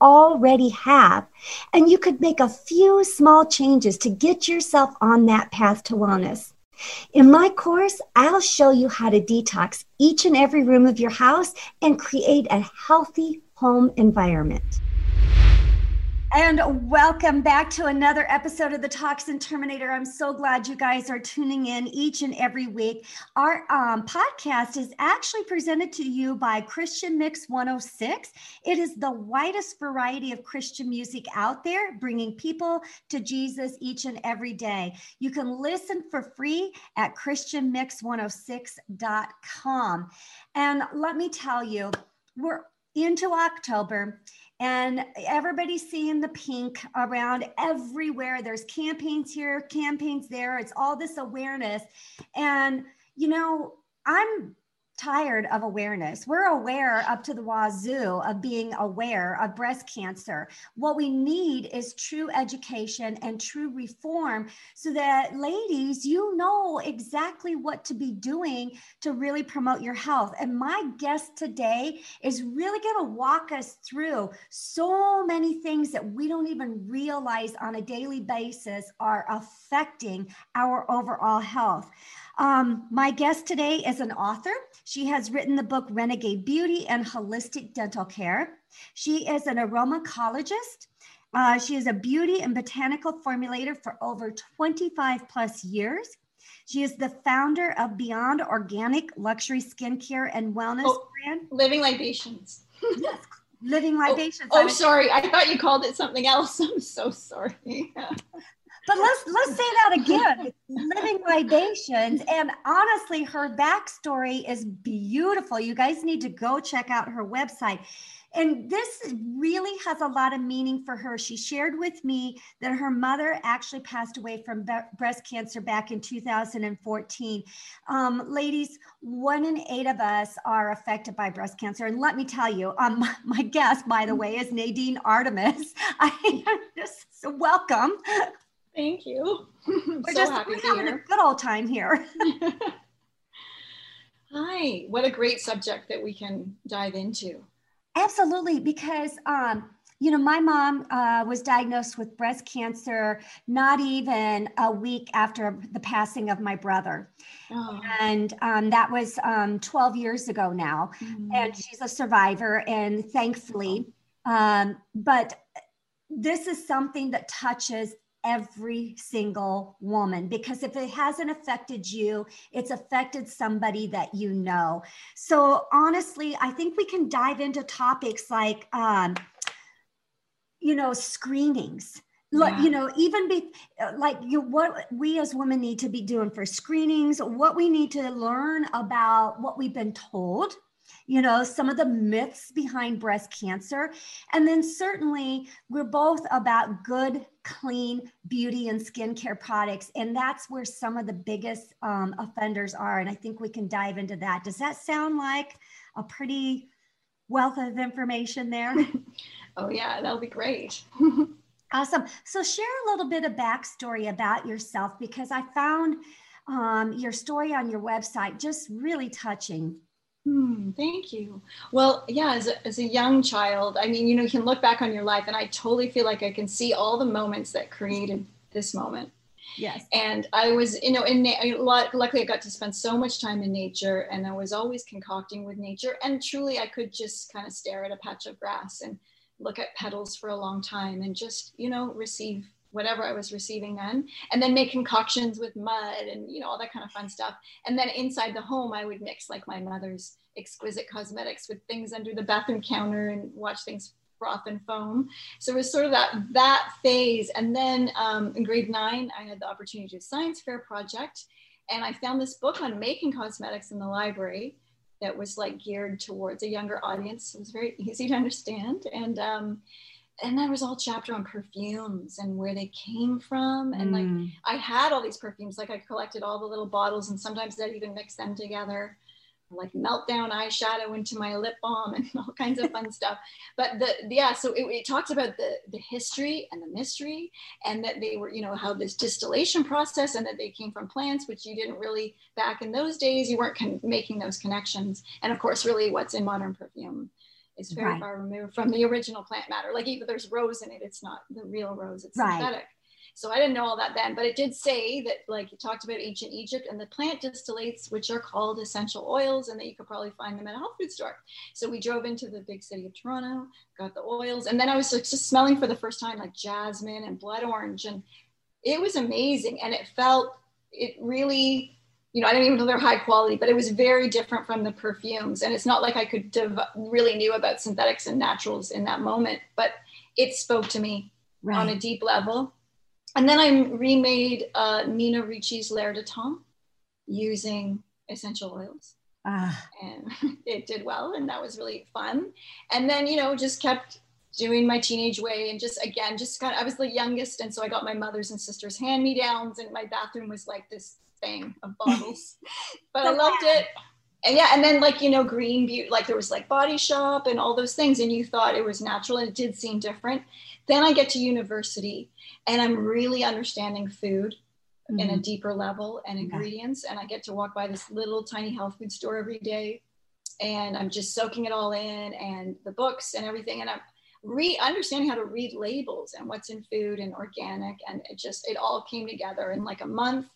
already have. And you could make a few small changes to get yourself on that path to wellness. In my course, I'll show you how to detox each and every room of your house and create a healthy home environment. And welcome back to another episode of the Toxin Terminator. I'm so glad you guys are tuning in each and every week. Our um, podcast is actually presented to you by Christian Mix 106. It is the widest variety of Christian music out there, bringing people to Jesus each and every day. You can listen for free at ChristianMix106.com. And let me tell you, we're into October and everybody's seeing the pink around everywhere. There's campaigns here, campaigns there. It's all this awareness. And, you know, I'm tired of awareness. We're aware up to the wazoo of being aware of breast cancer. What we need is true education and true reform so that ladies, you know exactly what to be doing to really promote your health. And my guest today is really going to walk us through so many things that we don't even realize on a daily basis are affecting our overall health. Um, my guest today is an author. She has written the book Renegade Beauty and Holistic Dental Care. She is an aromacologist. Uh, she is a beauty and botanical formulator for over 25 plus years. She is the founder of Beyond Organic Luxury Skincare and Wellness oh, brand. Living Libations. yes, Living oh, Libations. Oh, oh sorry. I thought you called it something else. I'm so sorry. but let's let's say that again living libations and honestly her backstory is beautiful you guys need to go check out her website and this really has a lot of meaning for her. She shared with me that her mother actually passed away from be- breast cancer back in 2014. Um, ladies, one in eight of us are affected by breast cancer. And let me tell you, um, my, guest, by the way, is Nadine Artemis. I just so welcome. Thank you. We're so just we're having here. a good old time here. Hi, what a great subject that we can dive into. Absolutely, because um, you know, my mom uh, was diagnosed with breast cancer not even a week after the passing of my brother. Oh. And um, that was um, 12 years ago now. Mm-hmm. And she's a survivor, and thankfully. Um, but this is something that touches every single woman because if it hasn't affected you, it's affected somebody that you know. So, honestly, I think we can dive into topics like, um, you know, screenings. Yeah. you know even be like you what we as women need to be doing for screenings what we need to learn about what we've been told you know, some of the myths behind breast cancer. And then certainly we're both about good, clean beauty and skincare products. And that's where some of the biggest um, offenders are. And I think we can dive into that. Does that sound like a pretty wealth of information there? oh, yeah, that'll be great. awesome. So, share a little bit of backstory about yourself because I found um, your story on your website just really touching. Hmm, thank you. Well, yeah, as a, as a young child, I mean, you know, you can look back on your life, and I totally feel like I can see all the moments that created this moment. Yes. And I was, you know, in luckily I got to spend so much time in nature, and I was always concocting with nature. And truly, I could just kind of stare at a patch of grass and look at petals for a long time, and just, you know, receive whatever I was receiving then, and then make concoctions with mud and you know all that kind of fun stuff. And then inside the home, I would mix like my mother's exquisite cosmetics with things under the bathroom counter and watch things froth and foam. So it was sort of that that phase. And then um, in grade nine, I had the opportunity to do a science fair project, and I found this book on making cosmetics in the library that was like geared towards a younger audience. It was very easy to understand, and um, and there was all chapter on perfumes and where they came from and like mm. i had all these perfumes like i collected all the little bottles and sometimes i'd even mix them together like meltdown eyeshadow into my lip balm and all kinds of fun stuff. But the yeah so it, it, talks about the the history and the mystery and that they were you know how this distillation process and that they came from plants which you didn't really back in those days you weren't con- making those connections. And of course really what's in modern perfume is very right. far removed from the original plant matter. Like even there's rose in it, it's not the real rose, it's right. synthetic. So I didn't know all that then, but it did say that like you talked about ancient Egypt and the plant distillates, which are called essential oils, and that you could probably find them at a health food store. So we drove into the big city of Toronto, got the oils, and then I was like just smelling for the first time like jasmine and blood orange, and it was amazing. And it felt it really you know, I didn't even know they're high quality, but it was very different from the perfumes. And it's not like I could div- really knew about synthetics and naturals in that moment, but it spoke to me right. on a deep level. And then I remade uh, Nina Ricci's L'air du Temps using essential oils. Ah. And it did well, and that was really fun. And then, you know, just kept doing my teenage way and just again just kind of i was the youngest and so i got my mother's and sister's hand me downs and my bathroom was like this thing of bottles, but I loved it. And yeah, and then like you know, green beauty, like there was like Body Shop and all those things, and you thought it was natural, and it did seem different. Then I get to university, and I'm really understanding food mm-hmm. in a mm-hmm. deeper level and ingredients, yeah. and I get to walk by this little tiny health food store every day, and I'm just soaking it all in, and the books and everything, and I'm re understanding how to read labels and what's in food and organic, and it just it all came together in like a month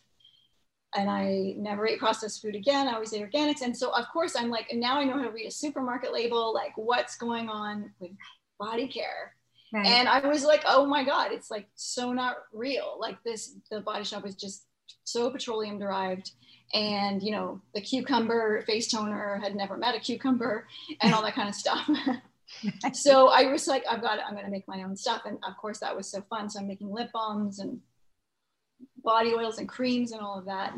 and I never ate processed food again. I always ate organics. And so of course I'm like, and now I know how to read a supermarket label, like what's going on with body care. Right. And I was like, oh my God, it's like so not real. Like this, the body shop is just so petroleum derived. And you know, the cucumber face toner had never met a cucumber and all that kind of stuff. so I was like, I've got it, I'm gonna make my own stuff. And of course that was so fun. So I'm making lip balms and body oils and creams and all of that.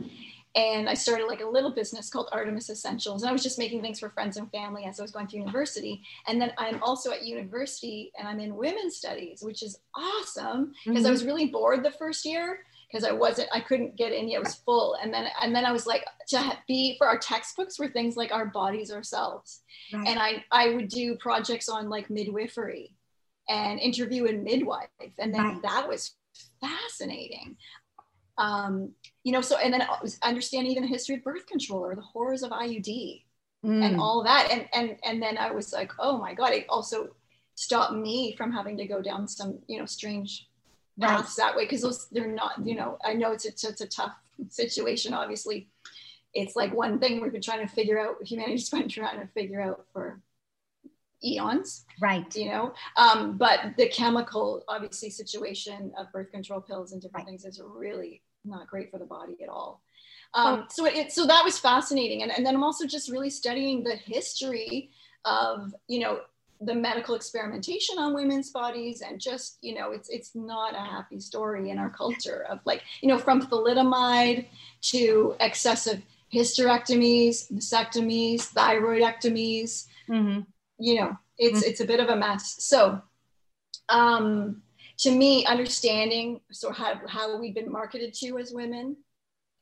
And I started like a little business called Artemis Essentials. And I was just making things for friends and family as I was going to university. And then I'm also at university and I'm in women's studies, which is awesome because mm-hmm. I was really bored the first year because I wasn't, I couldn't get in yet, it was full. And then, and then I was like, to be for our textbooks were things like our bodies ourselves. Right. And I, I would do projects on like midwifery and interview a midwife. And then right. that was fascinating um, you know, so and then understanding even the history of birth control or the horrors of IUD mm. and all that. And and and then I was like, oh my God, it also stopped me from having to go down some, you know, strange paths right. that way. Cause those they're not, you know, I know it's a, it's a tough situation, obviously. It's like one thing we've been trying to figure out, humanity's been trying to figure out for eons right. you know? Um, but the chemical obviously situation of birth control pills and different right. things is really not great for the body at all. Um, oh. so it so that was fascinating. And, and then i'm also just really studying the history of you know the medical experimentation on women's bodies and just you know it's it's not a happy story in our culture of like you know from thalidomide to excessive hysterectomies mastectomies thyroidectomies. Mm-hmm you know it's mm-hmm. it's a bit of a mess so um to me understanding so how, how we've been marketed to as women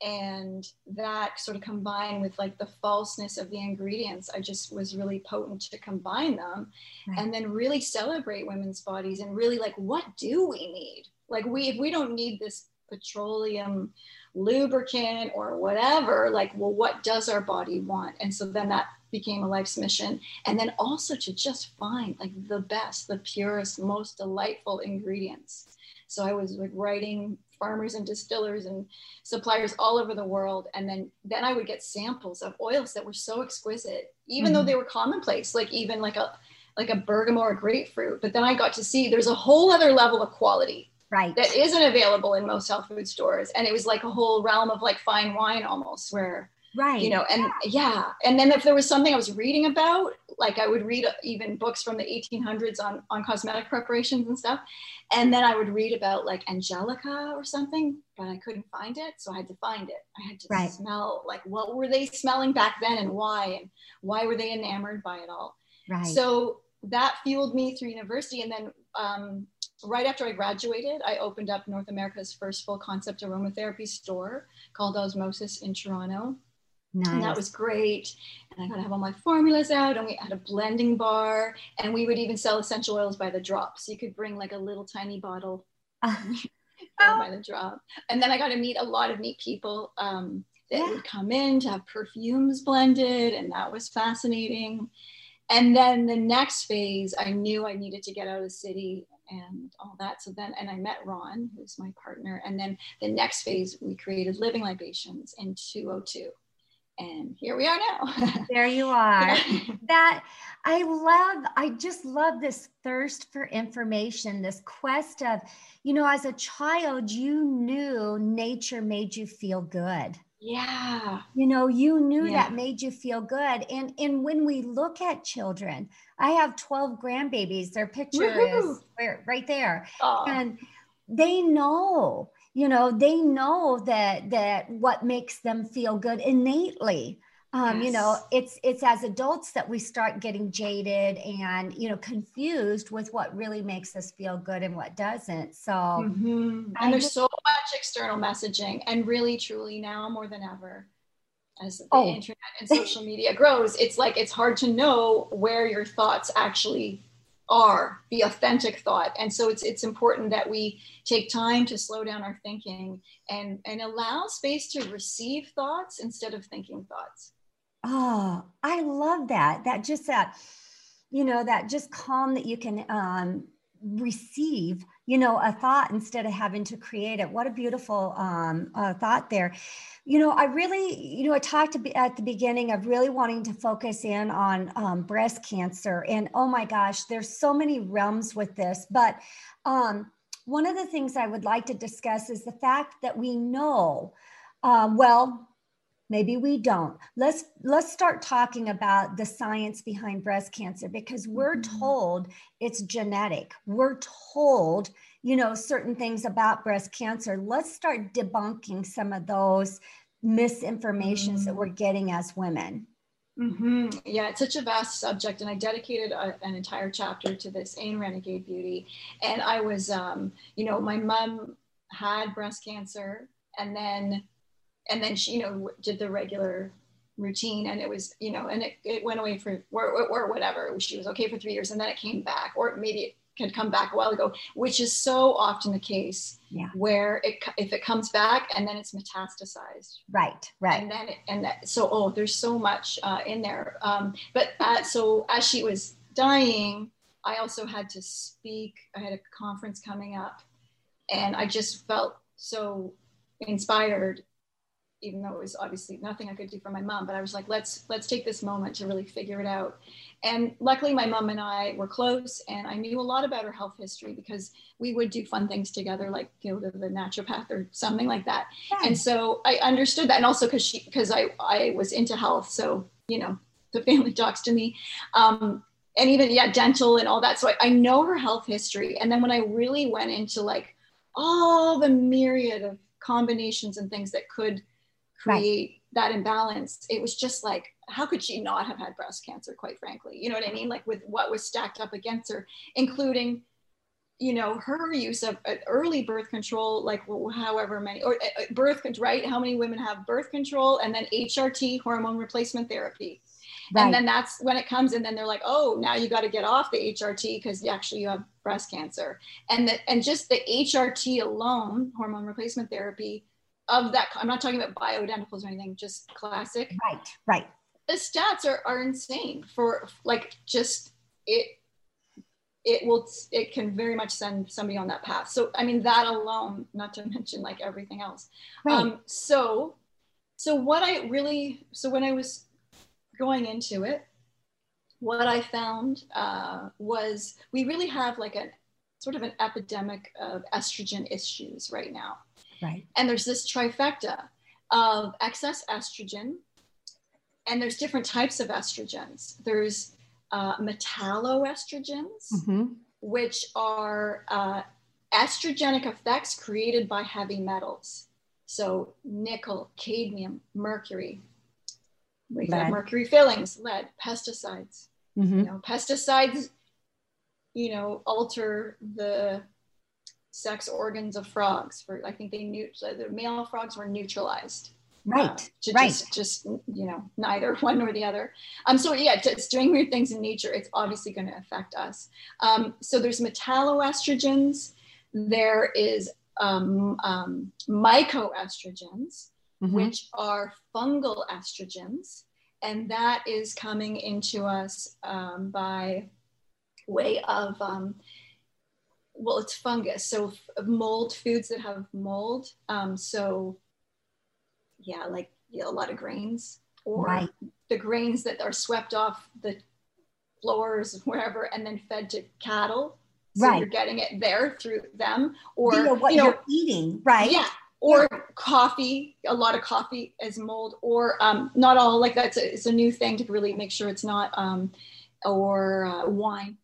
and that sort of combined with like the falseness of the ingredients i just was really potent to combine them right. and then really celebrate women's bodies and really like what do we need like we if we don't need this petroleum lubricant or whatever like well what does our body want and so then that became a life's mission. And then also to just find like the best the purest most delightful ingredients. So i was like writing farmers and distillers and suppliers all over the world. And then then i would get samples of oils that were so exquisite even mm-hmm. though they were commonplace like even like a like a bergamot or grapefruit. But then i got to see there's a whole other level of quality right. that isn't available in most health food stores. And it was like a whole realm of like fine wine almost where right you know and yeah. yeah. and then if there was something i was reading about like i would read even books from the 1800s on on cosmetic preparations and stuff and then i would read about like angelica or something but i couldn't find it so i had to find it i had to right. smell like what were they smelling back then and why and why were they enamored by it all right so that fueled me through university and then um, right after I graduated, I opened up North America's first full concept aromatherapy store called Osmosis in Toronto. Nice. And that was great. And I got to have all my formulas out, and we had a blending bar, and we would even sell essential oils by the drop. So you could bring like a little tiny bottle uh, by the drop. And then I got to meet a lot of neat people um, that yeah. would come in to have perfumes blended, and that was fascinating. And then the next phase, I knew I needed to get out of the city and all that. So then, and I met Ron, who's my partner. And then the next phase, we created Living Libations in 202 and here we are now. there you are. that I love, I just love this thirst for information, this quest of, you know, as a child, you knew nature made you feel good. Yeah. You know, you knew yeah. that made you feel good. And and when we look at children, I have 12 grandbabies. Their picture Woo-hoo. is right there. Aww. And they know you know they know that that what makes them feel good innately um, yes. you know it's it's as adults that we start getting jaded and you know confused with what really makes us feel good and what doesn't so mm-hmm. and there's just, so much external messaging and really truly now more than ever as the oh. internet and social media grows it's like it's hard to know where your thoughts actually are the authentic thought. And so it's it's important that we take time to slow down our thinking and and allow space to receive thoughts instead of thinking thoughts. Oh i love that. That just that you know that just calm that you can um receive you know a thought instead of having to create it. What a beautiful um, uh, thought there. You know i really you know i talked at the beginning of really wanting to focus in on um, breast cancer. And oh my gosh there's so many realms with this. But um, one of the things i would like to discuss is the fact that we know um, well maybe we don't let's let's start talking about the science behind breast cancer because we're mm-hmm. told it's genetic we're told you know certain things about breast cancer let's start debunking some of those misinformations mm-hmm. that we're getting as women Mm-hmm. Yeah, it's such a vast subject, and I dedicated a, an entire chapter to this in Renegade Beauty. And I was, um, you know, my mom had breast cancer, and then and then she you know did the regular routine and it was you know and it, it went away for or, or whatever. She was okay for three years and then it came back or maybe it had come back a while ago which is so often the case yeah. where it if it comes back and then it's metastasized. Right right. And then it, and that, so oh there's so much uh, in there. Um, but uh, so as she was dying i also had to speak. I had a conference coming up and i just felt so inspired even though it was obviously nothing I could do for my mom, but I was like, let's let's take this moment to really figure it out. And luckily, my mom and I were close, and I knew a lot about her health history because we would do fun things together, like go to the naturopath or something like that. Yeah. And so I understood that, and also because she because I I was into health, so you know the family talks to me. Um, and even yeah dental and all that so I, I know her health history and then when i really went into like all the myriad of combinations and things that could create right. that imbalance it was just like how could she not have had breast cancer quite frankly? You know what i mean? Like with what was stacked up against her including you know her use of uh, early birth control like however many or uh, uh, birth right? How many women have birth control and then hrt hormone replacement therapy. Right. and then that's when it comes and then they're like oh now you got to get off the hrt because actually you have breast cancer. And the, and just the hrt alone hormone replacement therapy of that i'm not talking about bioidenticals or anything just classic right right the stats are, are insane for like just it it will it can very much send somebody on that path so i mean that alone not to mention like everything else right. um so so what i really so when i was going into it what i found uh, was we really have like a sort of an epidemic of estrogen issues right now. Right. And there's this trifecta of excess estrogen, and there's different types of estrogens. There's uh, metalloestrogens, Mm-hmm. which are uh, estrogenic effects created by heavy metals. So nickel, cadmium, mercury. We have mercury fillings, lead, pesticides. Mm-hmm. You know, pesticides, you know, alter the sex organs of frogs. For I think they knew the male frogs were neutralized uh, Right. right. just just you know neither one nor the other um so yeah it's doing weird things in nature it's obviously going to affect us um so there's metalloestrogens there is um, um mycoestrogens Mhm. which are fungal estrogens and that is coming into us um, by way of um, well it's fungus so f- mold foods that have mold um, so yeah like yeah, a lot of grains or Right. the grains that are swept off the floors wherever and then fed to cattle so Right. you're getting it there through them or you know what you know, you're eating, right? yeah or coffee a lot of coffee as mold or um, not all like that's a, it's a new thing to really make sure it's not um, or uh, wine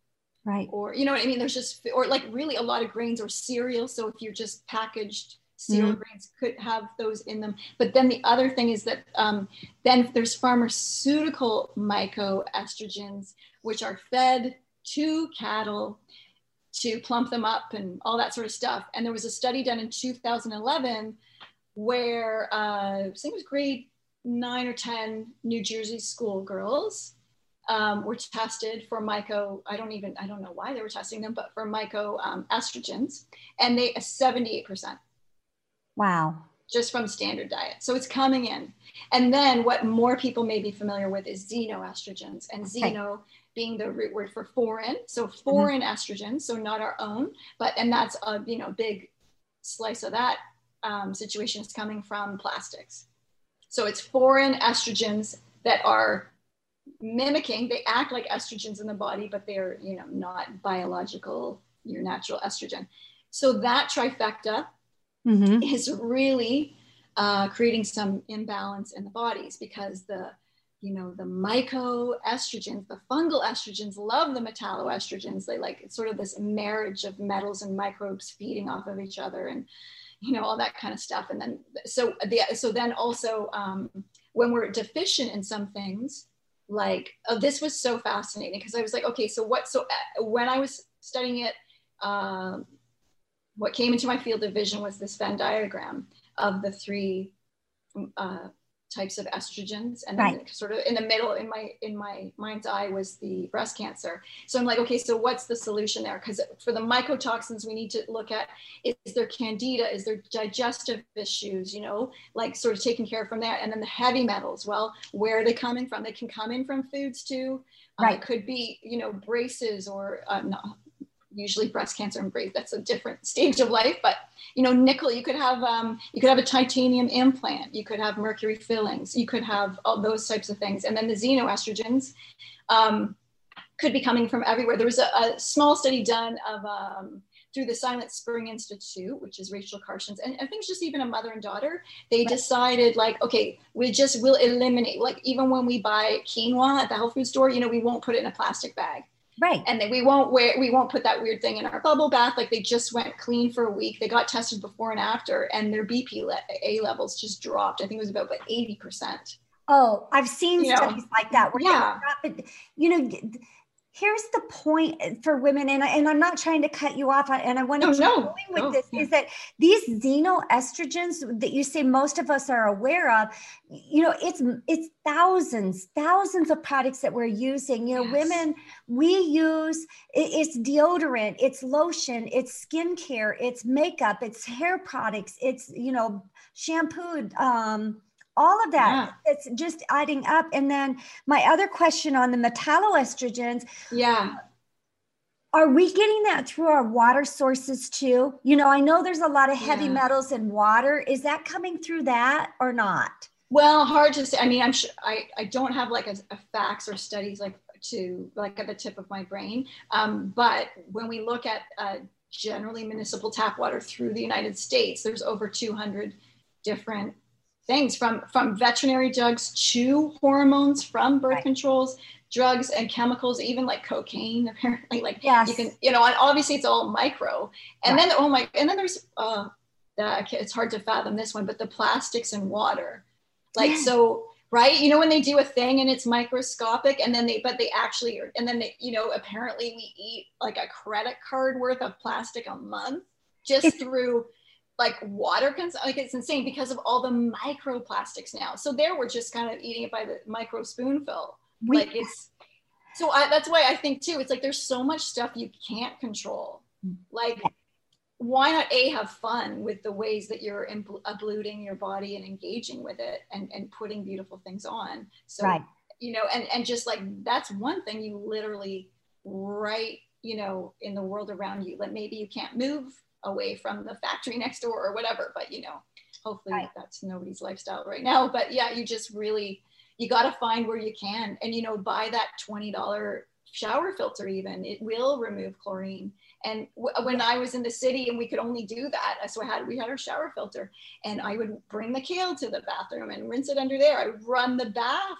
Right. or you know what I mean. There's just or like really a lot of grains or cereal. So if you're just packaged cereal grains, could have those in them. But then the other thing is that um, then there's pharmaceutical mycoestrogens, which are fed to cattle to plump them up and all that sort of stuff. And there was a study done in 2011 where uh, I think it was grade nine or 10 New Jersey schoolgirls um, were tested for myco. I don't even, I don't know why they were testing them, but for myco um, estrogens. And they, 78% Wow. just from standard diet. So it's coming in. And then what more people may be familiar with is xenoestrogens and Okay. xeno being the root word for foreign. So foreign estrogens, so not our own, but and that's a you know big slice of that um, situation is coming from plastics. So it's foreign estrogens that are mimicking, they act like estrogens in the body, but they're you know not biological, your natural estrogen. So that trifecta Mm-hmm. is really uh, creating some imbalance in the bodies because the you know the mycoestrogens the fungal estrogens love the metalloestrogens they like it's sort of this marriage of metals and microbes feeding off of each other and you know all that kind of stuff and then so the so then also um, when we're deficient in some things like oh, this was so fascinating because i was like okay so what so uh, when i was studying it um, what came into my field of vision was this Venn diagram of the three uh, types of estrogens, and then Right. sort of in the middle, in my in my mind's eye, was the breast cancer. So I'm like, okay, so what's the solution there? Because for the mycotoxins, we need to look at is there candida, is there digestive issues, you know, like sort of taking care from there, and then the heavy metals. Well, where are they coming from? They can come in from foods too. Uh, Right. it could be, you know, braces or uh, no, usually breast cancer and brace that's a different stage of life but you know nickel you could have um, you could have a titanium implant you could have mercury fillings you could have all those types of things and then the xenoestrogens um, could be coming from everywhere. There was a, a small study done of um, through the silent spring institute which is rachel carson's and i think it's just even a mother and daughter they decided like okay we just will eliminate like even when we buy quinoa at the health food store you know we won't put it in a plastic bag Right. and then we won't wear we won't put that weird thing in our bubble bath like they just went clean for a week they got tested before and after and their bp le- a levels just dropped i think it was about like 80% Oh, I've seen You know, studies like that. Where yeah. they drop it. You know, here's the point for women, and, I, and I'm not trying to cut you off, and I want to No, keep no, going with no, this yeah. is that these xenoestrogens that you say most of us are aware of, you know, it's it's thousands, thousands of products that we're using. You know, Yes. women we use it's deodorant, it's lotion, it's skincare, it's makeup, it's hair products, it's you know shampoo. Um, all of that. It's just adding up. And then my other question on the metalloestrogens yeah. are we getting that through our water sources too? You know i know there's a lot of heavy Yeah. metals in water. Is that coming through that or not? Well hard to say i mean i'm sure i, I don't have like a, a facts or studies like to like at the tip of my brain. Um, but when we look at uh, generally municipal tap water through the United States. There's over 200 different things from from veterinary drugs to hormones from birth right. controls drugs and chemicals even like cocaine apparently like yes. you can you know and obviously it's all micro and right. then oh my and then there's uh it's hard to fathom this one but the plastics and water like yeah. so right you know when they do a thing and it's microscopic and then they but they actually and then they you know apparently we eat like a credit card worth of plastic a month just through like water cons- like it's insane because of all the microplastics now. So there we're just kind of eating it by the micro spoonful we, like it's so I, that's why i think too it's like there's so much stuff you can't control. Like why not a have fun with the ways that you're abluting your body and engaging with it and, and putting beautiful things on. So right. you know and and just like that's one thing you literally right you know in the world around you. Like maybe you can't move away from the factory next door or whatever but you know hopefully right. that's nobody's lifestyle right now but yeah you just really you got to find where you can and you know buy that $20 shower filter even it will remove chlorine and w- when I was in the city and we could only do that, uh, so I had we had our shower filter, and I would bring the kale to the bathroom and rinse it under there. I would run the bath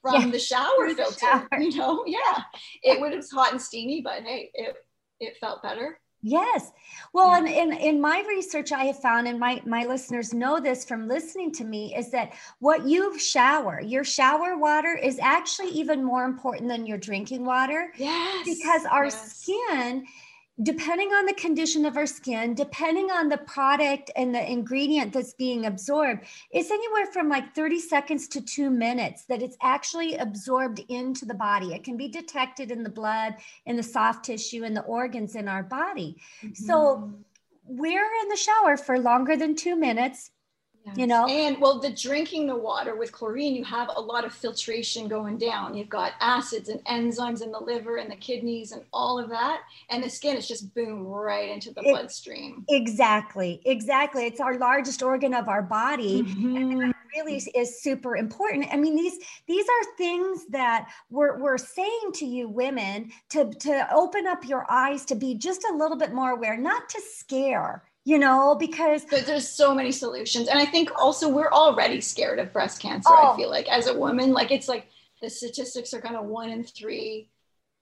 from yeah. the shower filter. Shower. You know, yeah, it would was hot and steamy, but hey, it it felt better. Yes. Well, yeah. and in, in my research, I have found, and my, my listeners know this from listening to me, is that what you shower, your shower water is actually even more important than your drinking water. Yes. Because our yes. skin depending on the condition of our skin, depending on the product and the ingredient that's being absorbed, it's anywhere from like 30 seconds to two minutes that it's actually absorbed into the body. It can be detected in the blood, in the soft tissue, in the organs in our body. Mm-hmm. So we're in the shower for longer than two minutes Yes. You know, and well, the drinking the water with chlorine, you have a lot of filtration going down. You've got acids and enzymes in the liver and the kidneys and all of that. And the skin is just boom right into the it, bloodstream. Exactly. Exactly. It's our largest organ of our body. Mm-hmm. And it really is super important. I mean, these these are things that we're, we're saying to you women to, to open up your eyes to be just a little bit more aware, not to scare you know, because but there's so many solutions. And I think also we're already scared of breast cancer. Oh. I feel like as a woman, like it's like the statistics are kind of one in three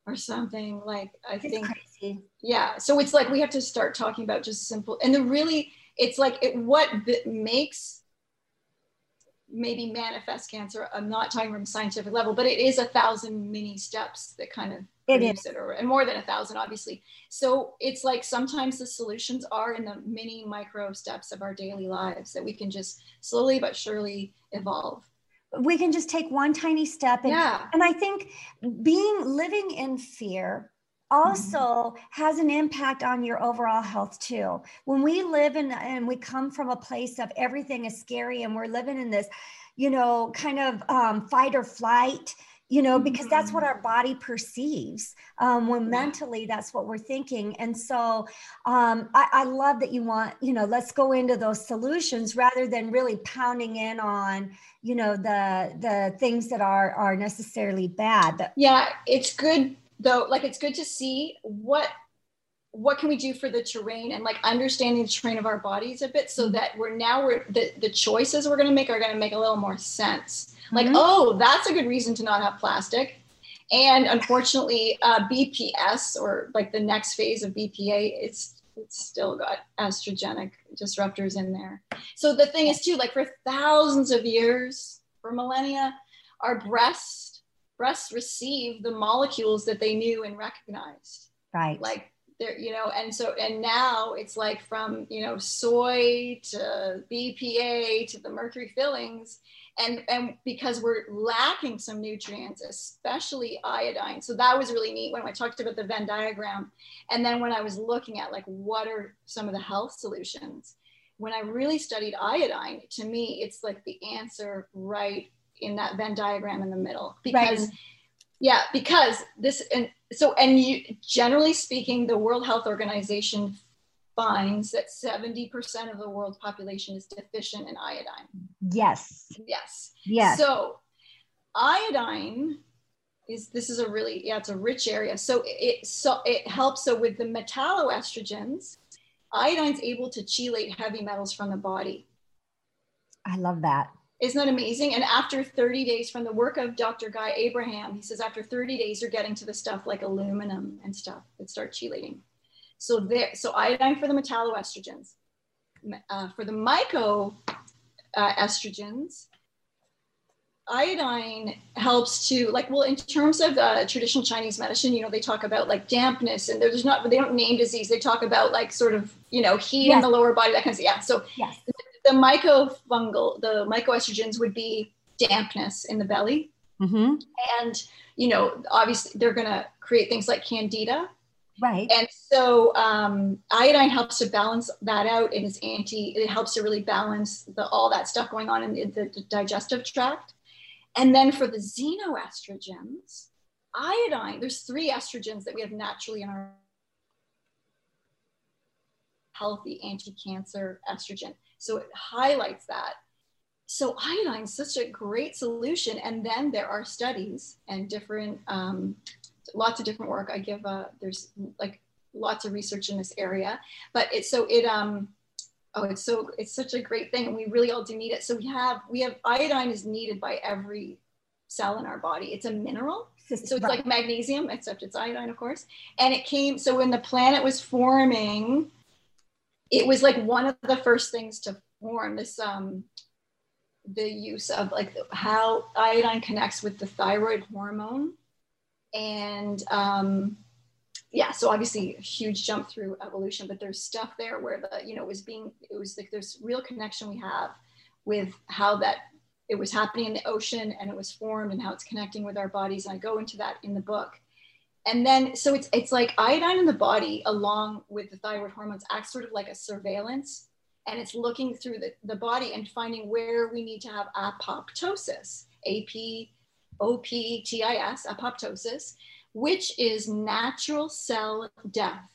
or something. Like I it's think, crazy. yeah. So it's like we have to start talking about just simple and the really, it's like it, what makes maybe manifest cancer. I'm not talking from scientific level, but it is a thousand mini steps that kind of it is. it or and more than a thousand, obviously. So it's like sometimes the solutions are in the mini micro steps of our daily lives that we can just slowly but surely evolve. We can just take one tiny step. And, yeah. and I think being living in fear also mm-hmm. has an impact on your overall health too. When we live in and we come from a place of everything is scary and we're living in this, you know, kind of um, fight or flight, you know, because that's what mm-hmm. our body perceives. Um, when mentally that's what we're thinking. And so um, I, I love that you want, you know, let's go into those solutions rather than really pounding in on, you know, the the things that are are necessarily bad. Yeah, it's good though like it's good to see what what can we do for the terrain and like understanding the terrain of our bodies a bit so mm-hmm. that we're now we're the, the choices we're going to make are going to make a little more sense like mm-hmm. oh that's a good reason to not have plastic and unfortunately uh, bps or like the next phase of bpa it's it's still got estrogenic disruptors in there so the thing is too like for thousands of years for millennia our breasts breasts receive the molecules that they knew and recognized. Right. Like there, you know, and so and now it's like from you know soy to BPA to the mercury fillings, and and because we're lacking some nutrients, especially iodine. So that was really neat when I talked about the Venn diagram, and then when I was looking at like what are some of the health solutions. When I really studied iodine, to me, it's like the answer right in that Venn diagram in the middle because right. Yeah, because this and so and you generally speaking, the World Health Organization finds that 70% of the world's population is deficient in iodine. Yes. Yes. Yes. So iodine is this is a really yeah it's a rich area so it so it helps so with the metalloestrogens iodine's able to chelate heavy metals from the body i love that isn't that amazing and after 30 days from the work of dr guy abraham he says after 30 days you're getting to the stuff like aluminum and stuff that start chelating so there so iodine for the metalloestrogens uh, for the myco uh, estrogens iodine helps to like well in terms of uh, traditional chinese medicine you know they talk about like dampness and there's not they don't name disease they talk about like sort of you know heat yes. in the lower body that kind of yeah so yes. The, mycofungal the mycoestrogens would be dampness in the belly mm-hmm. and you know obviously they're going to create things like candida Right. And so um, iodine helps to balance that out and it's anti, it helps to really balance the, all that stuff going on in the, the digestive tract. And then for the xenoestrogens, iodine, there's three estrogens that we have naturally in our healthy anti-cancer estrogen. So it highlights that. So iodine is such a great solution. And then there are studies and different, um, lots of different work. I give, a, there's like lots of research in this area, but it's so it, um, oh it's so it's such a great thing and we really all do need it so we have we have iodine is needed by every cell in our body it's a mineral so it's like magnesium except it's iodine of course and it came so when the planet was forming it was like one of the first things to form this um the use of like how iodine connects with the thyroid hormone and um yeah, so obviously huge jump through evolution, but there's stuff there where the, you know, it was being, it was like there's real connection we have with how that it was happening in the ocean and it was formed and how it's connecting with our bodies. And I go into that in the book. And then, so it's, it's like iodine in the body along with the thyroid hormones acts sort of like a surveillance and it's looking through the, the body and finding where we need to have apoptosis, A-P-O-P-T-I-S, apoptosis which is natural cell death.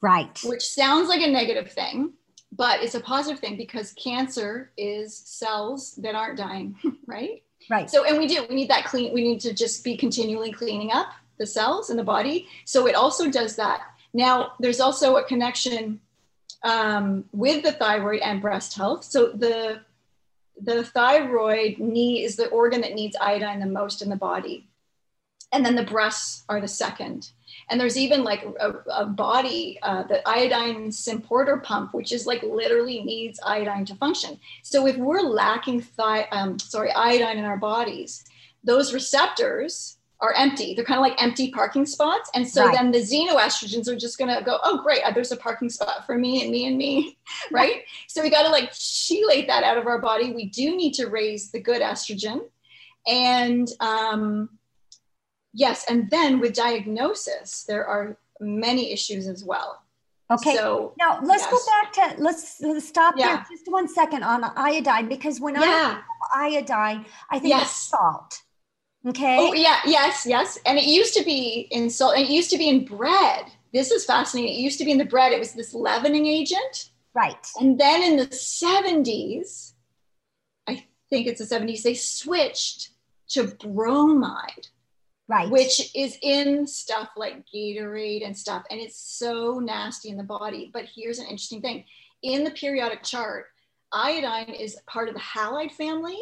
Right. Which sounds like a negative thing, but it's a positive thing because cancer is cells that aren't dying, right? Right. So, and we do, we need that clean, we need to just be continually cleaning up the cells in the body. So it also does that. Now, there's also a connection um, with the thyroid and breast health. So the the thyroid need is the organ that needs iodine the most in the body and then the breasts are the second. And there's even like a, a body, uh, the iodine symporter pump, which is like literally needs iodine to function. So if we're lacking thi- um, sorry, iodine in our bodies, those receptors are empty. They're kind of like empty parking spots. And so right. then the xenoestrogens are just going to go, oh, great, uh, there's a parking spot for me and me and me, right? so we got to like chelate that out of our body. We do need to raise the good estrogen. And, um, Yes, and then with diagnosis, there are many issues as well. Okay. So now let's yes. go back to let's, let's stop yeah. there just one second on iodine because when yeah. I iodine, I think yes. it's salt. Okay. Oh yeah, yes, yes. And it used to be in salt. It used to be in bread. This is fascinating. It used to be in the bread. It was this leavening agent. Right. And then in the 70s, I think it's the 70s, they switched to bromide right which is in stuff like gatorade and stuff and it's so nasty in the body but here's an interesting thing in the periodic chart iodine is part of the halide family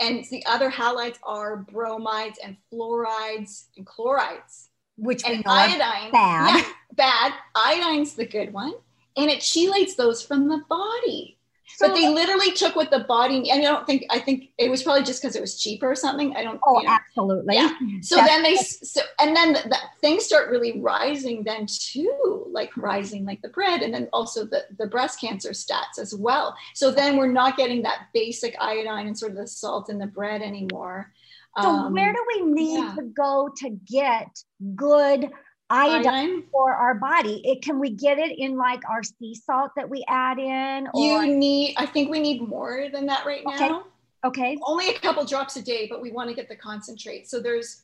and the other halides are bromides and fluorides and chlorides. Which and iodine. bad. Yeah, bad. Iodine's the good one. And it chelates those from the body so, but they literally took what the body and I don't think I think it was probably just because it was cheaper or something. I don't. Oh, you know. absolutely. Yeah. So That's then they so and then the, the, things start really rising then too, like rising like the bread, and then also the the breast cancer stats as well. So then we're not getting that basic iodine and sort of the salt in the bread anymore. So um, where do we need yeah. to go to get good iodine, iodine, for our body. It can we get it in like our sea salt that we add in? Or? You need. I think we need more than that right okay. now. Okay. Only a couple drops a day, but we want to get the concentrate. So there's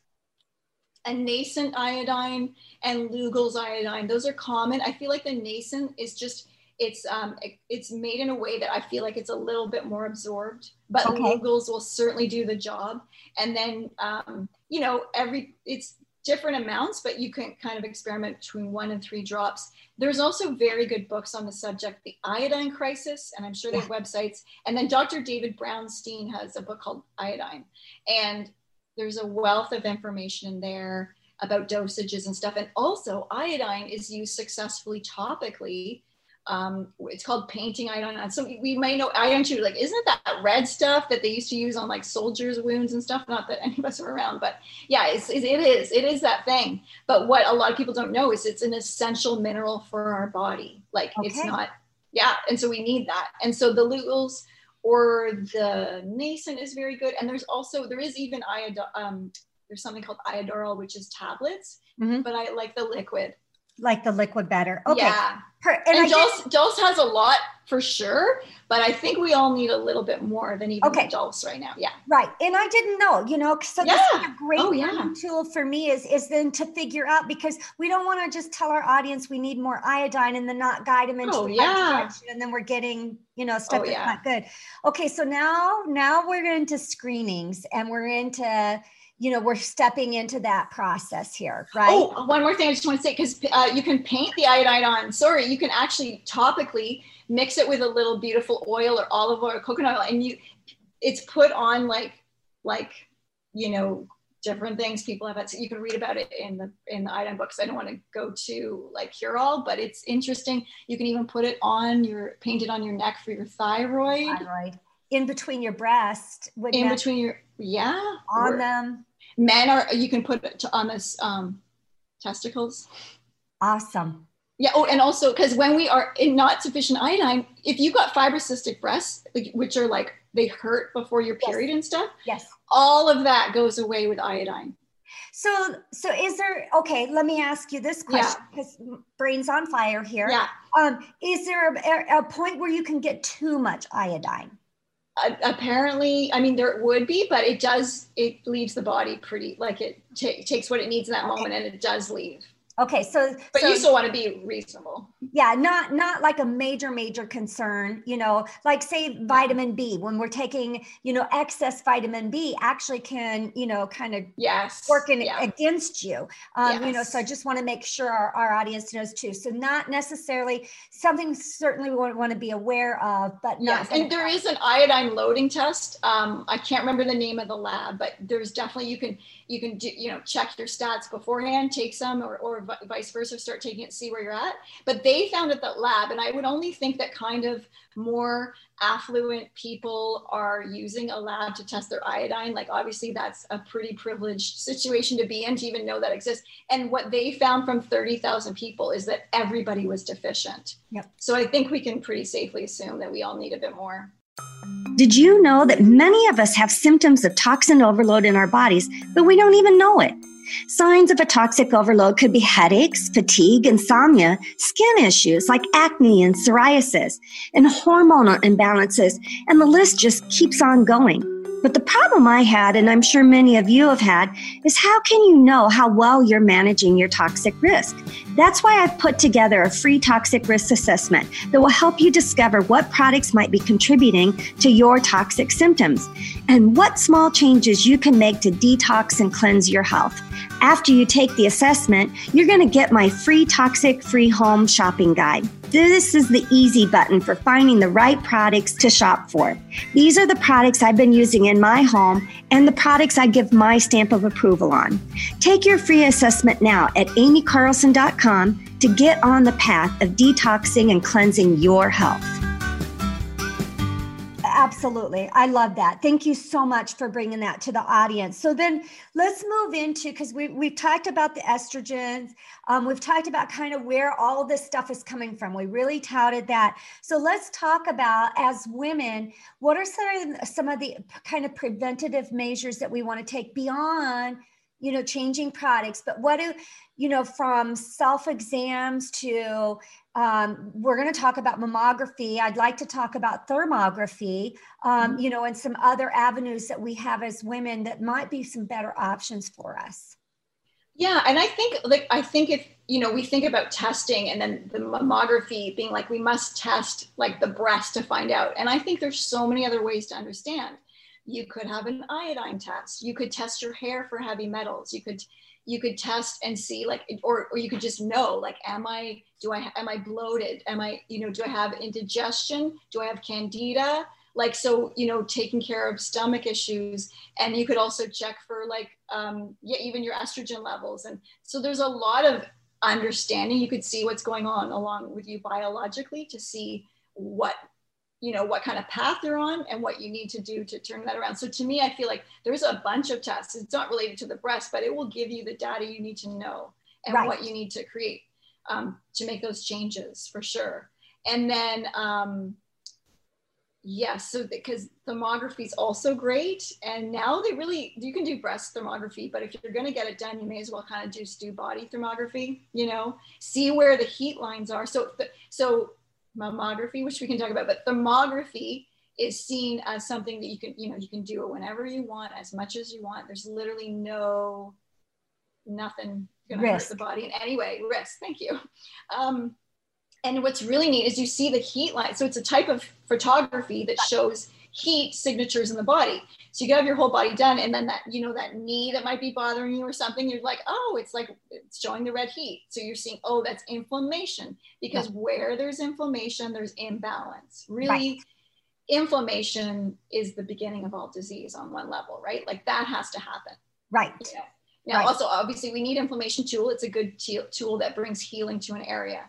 a nascent iodine and Lugol's iodine. Those are common. I feel like the nascent is just it's um it, it's made in a way that I feel like it's a little bit more absorbed, but Okay. Lugol's will certainly do the job. And then um, you know, every it's different amounts, but you can kind of experiment between one and three drops. There's also very good books on the subject, the iodine crisis, and I'm sure they have websites. And then Dr. David Brownstein has a book called Iodine, and there's a wealth of information in there about dosages and stuff. And also, iodine is used successfully topically. Um, it's called painting iodine. So we may know iodine too. Like, isn't that red stuff that they used to use on like soldiers' wounds and stuff? Not that any of us are around, but yeah, it's, it is. It is that thing. But what a lot of people don't know is it's an essential mineral for our body. Like, it's not. Yeah, and so we need that. And so the Lugol's or the nascent is very good. And there's also there is even iodine. um, there's something called iodoral, which is tablets, Mhm. but I like the liquid. Like the liquid better. Okay. Yeah. Per- And, and I did- Dulse, dulse has a lot for sure, but I think we all need a little bit more than even Okay. dulse right now. Yeah. Right. And I didn't know, you know, so this is a great Oh, yeah. tool for me is, is then to figure out because we don't want to just tell our audience we need more iodine and then not guide them into Oh, the yeah. direction. And then we're getting, you know, stuff Oh, that's yeah. not good. Okay. So now, now we're into screenings and we're into, you know, we're stepping into that process here, right? Oh, one more thing I just want to say because uh, you can paint the iodine on. Sorry, you can actually topically mix it with a little beautiful oil or olive oil or coconut oil, and you it's put on like like you know different things people have had. So you can read about it in the in the iodine books. I don't want to go to like cure all, but it's interesting. You can even put it on your paint it on your neck for your thyroid, Thyroid. In between your breast, would in between your yeah on or- them. men are you can put it to, on this um testicles. Awesome. Yeah. Oh, and also because when we are in not sufficient iodine, if you've got fibrocystic breasts, which are like they hurt before your Yes. period and stuff, Yes. all of that goes away with iodine. So, so is there, okay, let me ask you this question because brain's on fire here. Yeah. Um, is there a, a point where you can get too much iodine? Apparently, I mean, there would be, but it does, it leaves the body pretty, like it ta- takes what it needs in that moment and it does leave. Okay, so, But so you still want to be reasonable. yeah, not not like a major major concern. You know, like say vitamin B when we're taking you know excess vitamin B actually can you know kind of Yes. working Yeah. against you. Um, You know, so I just want to make sure our, our audience knows too. So not necessarily something certainly we want, want to be aware of, but not. Yes, and there is an iodine loading test. Um, I can't remember the name of the lab, but there's definitely you can you can do, you know check your stats beforehand, take some, or or vi- vice versa, start taking it, see where you're at. But they found at that lab, and I would only think that kind of more affluent people are using a lab to test their iodine. Like obviously that's a pretty privileged situation to be in to even know that exists. And what they found from 30,000 people is that everybody was deficient. Yep. So I think we can pretty safely assume that we all need a bit more. Did you know that many of us have symptoms of toxin overload in our bodies, but we don't even know it? Signs of a toxic overload could be headaches, fatigue, insomnia, skin issues like acne and psoriasis, and hormonal imbalances, and the list just keeps on going. But the problem I had, and I'm sure many of you have had, is how can you know how well you're managing your toxic risk? That's why I've put together a free toxic risk assessment that will help you discover what products might be contributing to your toxic symptoms and what small changes you can make to detox and cleanse your health. After you take the assessment, you're going to get my free toxic free home shopping guide. This is the easy button for finding the right products to shop for. These are the products I've been using in my home and the products I give my stamp of approval on. Take your free assessment now at aimeecarlson.com to get on the path of detoxing and cleansing your health. Absolutely. I love that. Thank you so much for bringing that to the audience. So then let's move into because we, we've talked about the estrogens. Um, we've talked about kind of where all this stuff is coming from. We really touted that. So let's talk about as women, what are some some of the kind of preventative measures that we want to take beyond, you know, changing products, but what do, you know, from self exams to um, we're going to talk about mammography. I'd like to talk about thermography, um, you know, and some other avenues that we have as women that might be some better options for us. Yeah, and I think like I think if you know we think about testing and then the mammography being like we must test like the breast to find out, and I think there's so many other ways to understand. You could have an iodine test. You could test your hair for heavy metals. You could you could test and see like or, or you could just know like am i do i am i bloated? Am i you know do i have indigestion? Do i have candida? Like so you know taking care of stomach issues. And you could also check for like um, yeah even your estrogen levels. And so there's a lot of understanding. You could see what's going on along with you biologically to see what you know what kind of path you're on and what you need to do to turn that around. So to me i feel like there's a bunch of tests. It's not related to the breast but it will give you the data you need to know and right. what you need to create um, to make those changes for sure. And then um, yes so because thermography is also great. And now they really you can do breast thermography but if you're going to get it done you may as well kind of just do body thermography you know see where the heat lines are. So so mammography which we can talk about but thermography is seen as something that you can you know you can do it whenever you want as much as you want. There's literally no nothing going to hurt the body in any way. Risk. Thank you. Um, and what's really neat is you see the heat line. So it's a type of photography that shows heat signatures in the body. So you can have your whole body done, and then that you know that knee that might be bothering you or something, you're like, oh, it's like it's showing the red heat. So you're seeing, oh, that's inflammation because right. where there's inflammation, there's imbalance. Really. Right. Inflammation is the beginning of all disease on one level, right? Like that has to happen. Right. Yeah. Now, right. also, obviously, we need inflammation tool. It's a good tool that brings healing to an area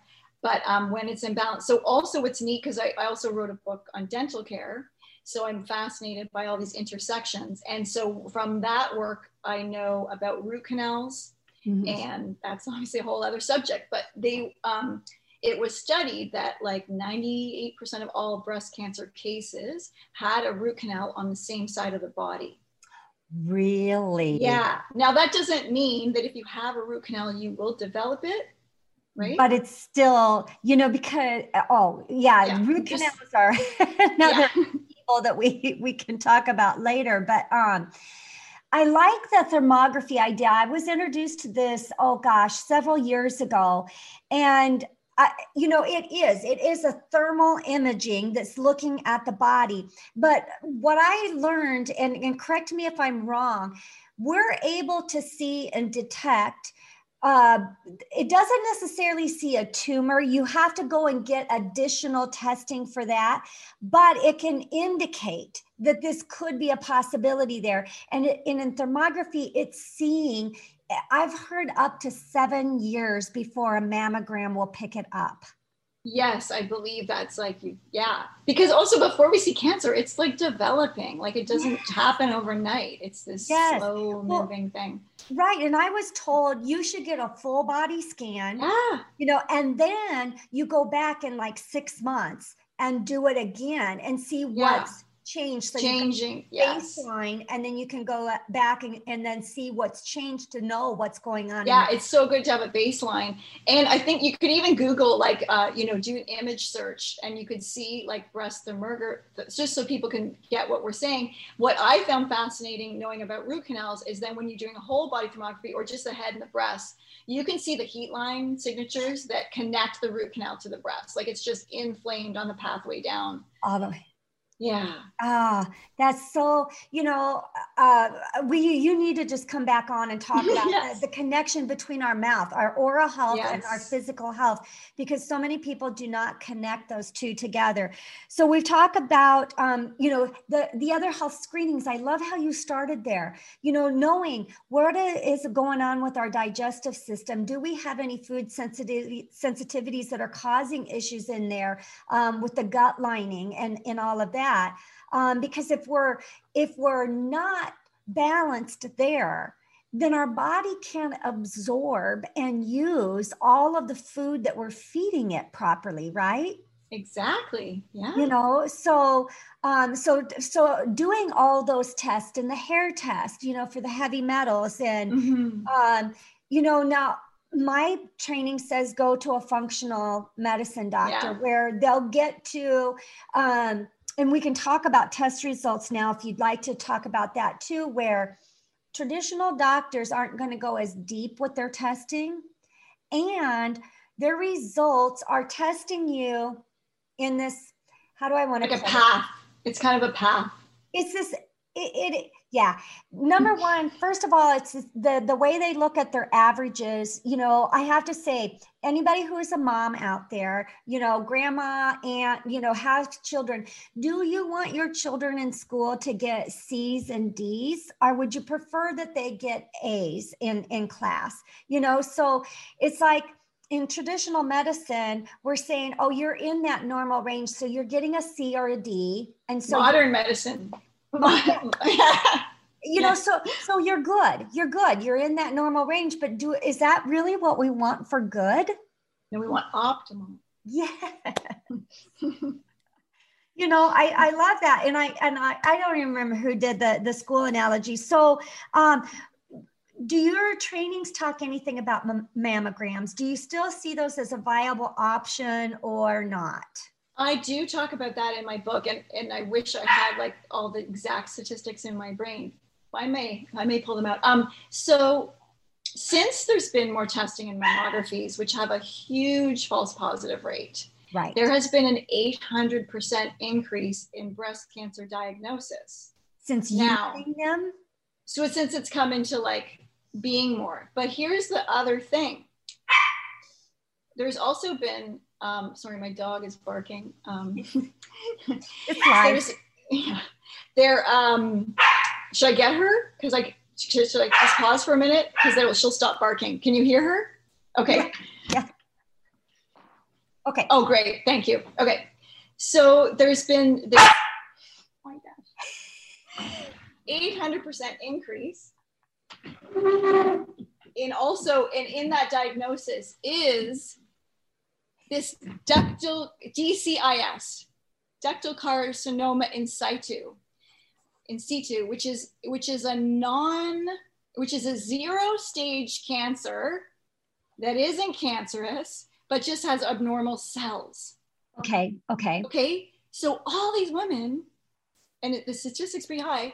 but um, when it's imbalanced. So also what's neat, because I, I also wrote a book on dental care. So I'm fascinated by all these intersections. And so from that work, I know about root canals, mm-hmm. and that's obviously a whole other subject, but they, um, it was studied that like 98% of all breast cancer cases had a root canal on the same side of the body. Really? Yeah. Now, that doesn't mean that if you have a root canal, you will develop it right? But it's still, you know, because oh yeah, yeah root canals are another yeah. evil that we we can talk about later. But um I like the thermography idea. I was introduced to this, oh gosh, several years ago. And I, you know, it is. It is a thermal imaging that's looking at the body. But what I learned, and, and correct me if I'm wrong, we're able to see and detect uh, it doesn't necessarily see a tumor. You have to go and get additional testing for that, but it can indicate that this could be a possibility there. And it, in thermography, it's seeing, I've heard up to seven years before a mammogram will pick it up. Yes, I believe that's like yeah. Because also before we see cancer, it's like developing. Like it doesn't mm. happen overnight. It's this yes. slow moving well, thing. Right. And I was told you should get a full body scan. Yeah. You know, and then you go back in like six months and do it again and see yeah. what's change so changing yes. baseline and then you can go back and, and then see what's changed to know what's going on yeah it's so good to have a baseline. And i think you could even google like uh, you know do an image search and you could see like breast thermometer just so people can get what we're saying. What i found fascinating knowing about root canals is then when you're doing a whole body thermography or just the head and the breast you can see the heat line signatures that connect the root canal to the breast. Like it's just inflamed on the pathway down. All the way yeah. Ah, that's so, you know, uh, we, you need to just come back on and talk about yes. the, the, connection between our mouth, our oral health yes. and our physical health, because so many people do not connect those two together. So we've talked about, um, you know, the, the other health screenings. I love how you started there, you know, knowing what is going on with our digestive system. Do we have any food sensitivity, sensitivities that are causing issues in there um, with the gut lining and, and all of that? That um, because if we're if we're not balanced there then our body can absorb and use all of the food that we're feeding it properly right exactly yeah you know so um so so doing all those tests and the hair test you know for the heavy metals and mm-hmm. um you know now my training says go to a functional medicine doctor yeah. where they'll get to um and we can talk about test results now if you'd like to talk about that too where traditional doctors aren't going to go as deep with their testing and their results are testing you in this how do i want like to a path it? it's kind of a path it's this it, it, yeah number mm. one first of all it's the the way they look at their averages you know i have to say anybody who is a mom out there you know grandma aunt you know has children do you want your children in school to get c's and d's or would you prefer that they get a's in in class you know so it's like in traditional medicine, we're saying, oh, you're in that normal range. So you're getting a C or a D. And so modern medicine. you know, so so you're good. You're good. You're in that normal range. But do is that really what we want for good? No, we want optimal. Yeah. you know, I, I love that. And I and I, I don't even remember who did the, the school analogy. So um do your trainings talk anything about mammograms? Do you still see those as a viable option or not? I do talk about that in my book, and, and I wish I had like all the exact statistics in my brain. I may I may pull them out. Um, so since there's been more testing in mammographies, which have a huge false positive rate, right? There has been an 800% increase in breast cancer diagnosis since now. them. So since it's come into like being more, but here's the other thing. There's also been um, sorry, my dog is barking. Um, it's live. Yeah, there. Um, should I get her? Because like, should, should, I just pause for a minute? Because she'll stop barking. Can you hear her? Okay. Yeah. yeah. Okay. Oh, great. Thank you. Okay. So there's been this. Oh my gosh. 800% increase in also and in that diagnosis is this ductal DCIS, ductal carcinoma in situ, in situ, which is which is a non, which is a zero stage cancer that isn't cancerous, but just has abnormal cells. Okay. Okay. Okay. So all these women, and the statistics pretty high,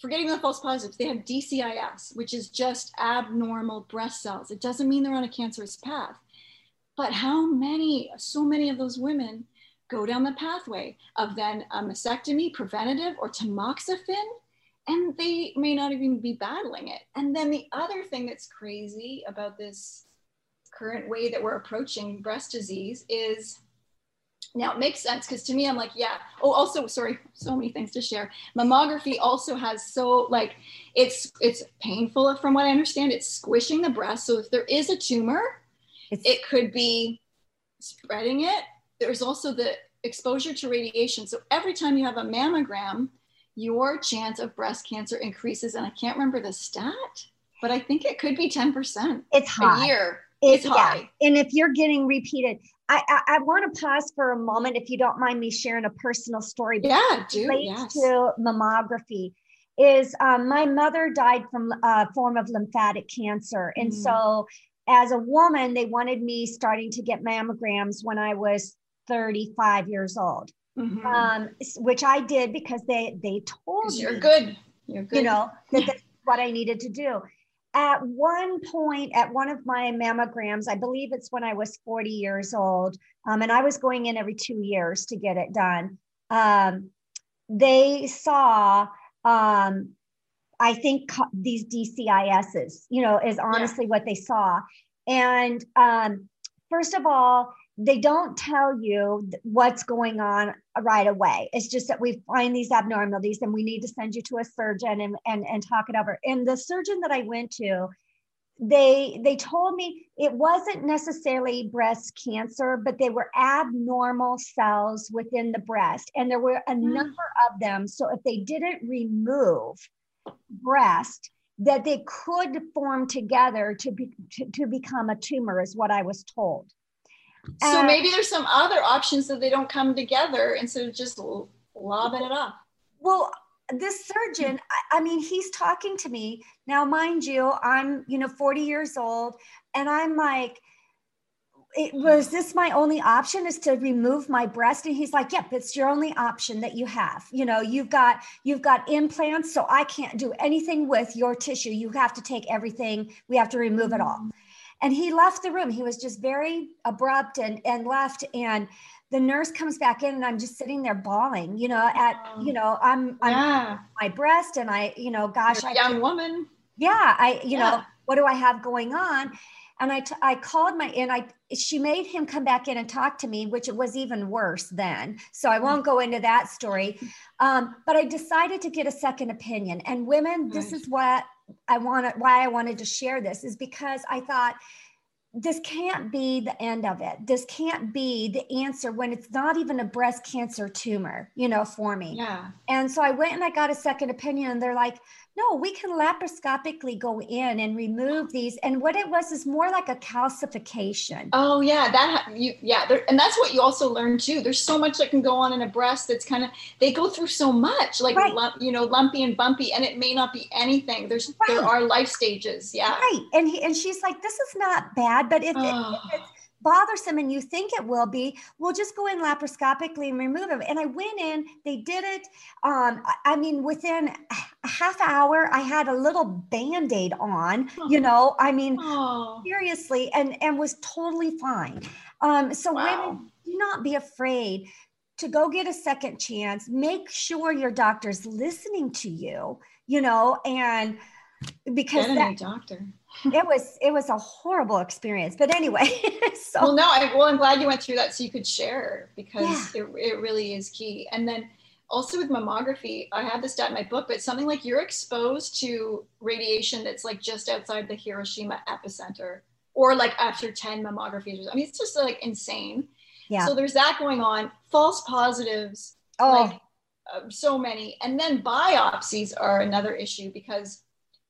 forgetting the false positives, they have DCIS, which is just abnormal breast cells. It doesn't mean they're on a cancerous path. But how many, so many of those women go down the pathway of then a mastectomy, preventative, or tamoxifen, and they may not even be battling it. And then the other thing that's crazy about this current way that we're approaching breast disease is now it makes sense because to me i'm like yeah. Oh also sorry so many things to share. Mammography also has so like it's it's painful from what i understand. It's squishing the breast. So if there is a tumor it's, it could be spreading it. There's also the exposure to radiation. So every time you have a mammogram, your chance of breast cancer increases. And I can't remember the stat, but I think it could be 10%. It's high. A year. It's, it's high. Yeah. And if you're getting repeated, I, I, I want to pause for a moment if you don't mind me sharing a personal story. Yeah, do. Yes. To mammography is um, my mother died from a form of lymphatic cancer. And mm. so as a woman, they wanted me starting to get mammograms when I was 35 years old, mm-hmm. um, which I did because they they told me you're good. You're good. You know that that's what I needed to do. At one point, at one of my mammograms, I believe it's when I was 40 years old, um, and I was going in every two years to get it done. Um, they saw um, I think these DCISs, you know, is honestly yeah. what they saw. And um, first of all, they don't tell you what's going on right away. It's just that we find these abnormalities and we need to send you to a surgeon and, and, and talk it over. And the surgeon that I went to, they they told me it wasn't necessarily breast cancer but they were abnormal cells within the breast and there were a mm. number of them so if they didn't remove breast that they could form together to be to, to become a tumor is what i was told. So maybe there's some other options that they don't come together instead of just lobbing it off well this surgeon I, I mean he's talking to me. Now mind you i'm you know 40 years old and i'm like it was this my only option is to remove my breast and he's like yep it's your only option that you have. You know you've got you've got implants so i can't do anything with your tissue. You have to take everything. We have to remove it all. And he left the room. He was just very abrupt and and left and the nurse comes back in and i'm just sitting there bawling you know at you know i'm i'm Yeah. my breast and i you know gosh You're i a young woman. yeah i you know what do i have going on and I, t- I called my and i she made him come back in and talk to me which was even worse then. So i won't go into that story. Um, but i decided to get a second opinion. And women this Right. is what i wanted why i wanted to share this is because i thought this can't be the end of it. This can't be the answer when it's not even a breast cancer tumor you know for me Yeah. and so I went and I got a second opinion, and they're like, no, we can laparoscopically go in and remove these. And what it was is more like a calcification. Oh yeah, that you yeah, there, and that's what you also learn too. There's so much that can go on in a breast that's kind of they go through so much, like Right. lump, you know, lumpy and bumpy, and it may not be anything. There's there are life stages. Yeah. Right. And he, and she's like, this is not bad, but if, it- Oh. if it's bothersome and you think it will be, we'll just go in laparoscopically and remove them. And I went in, they did it. Um, I- mean, within a half hour, I had a little band-aid on, you know, I mean, Oh. seriously and and was totally fine um so Wow. women do not be afraid to go get a second chance make sure your doctor's listening to you you know and because that, doctor. it was it was a horrible experience but anyway so Well, no, I, well, I'm glad you went through that so you could share because it, it really is key. And then also with mammography, I have this stat in my book, but something like you're exposed to radiation that's like just outside the Hiroshima epicenter or like after 10 mammographies. I mean, it's just like insane. yeah So there's that going on. False positives, oh like uh, so many. And then biopsies are another issue because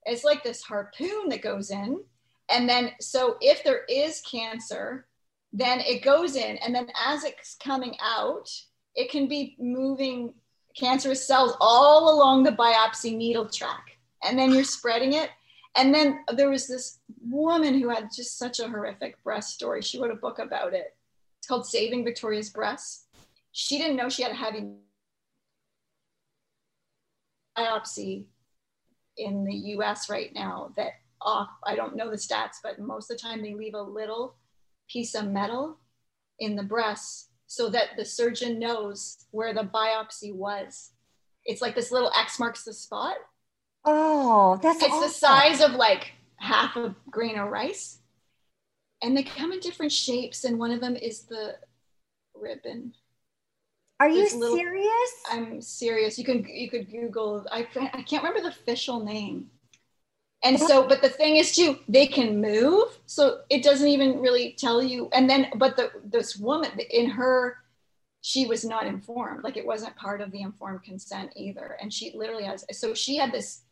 it's like this harpoon that goes in. And then, so if there is cancer, then it goes in. And then as it's coming out, it can be moving cancerous cells all along the biopsy needle track. And then you're spreading it. And then there was this woman who had just such a horrific breast story. She wrote a book about it. It's called Saving Victoria's Breasts. She didn't know she had a heavy biopsy in the US right now that off, I don't know the stats, but most of the time they leave a little piece of metal in the breast so that the surgeon knows where the biopsy was. It's like this little X marks the spot. oh that's It's the size of like half a grain of rice. And they come in different shapes, and one of them is the ribbon. Are you little- serious I'm serious. You can you could Google. I can't- I can't remember the official name. And so, but the thing is too, they can move, so it doesn't even really tell you. And then, but the this woman in her, she was not informed. Like it wasn't part of the informed consent either. And she literally has. So she had this,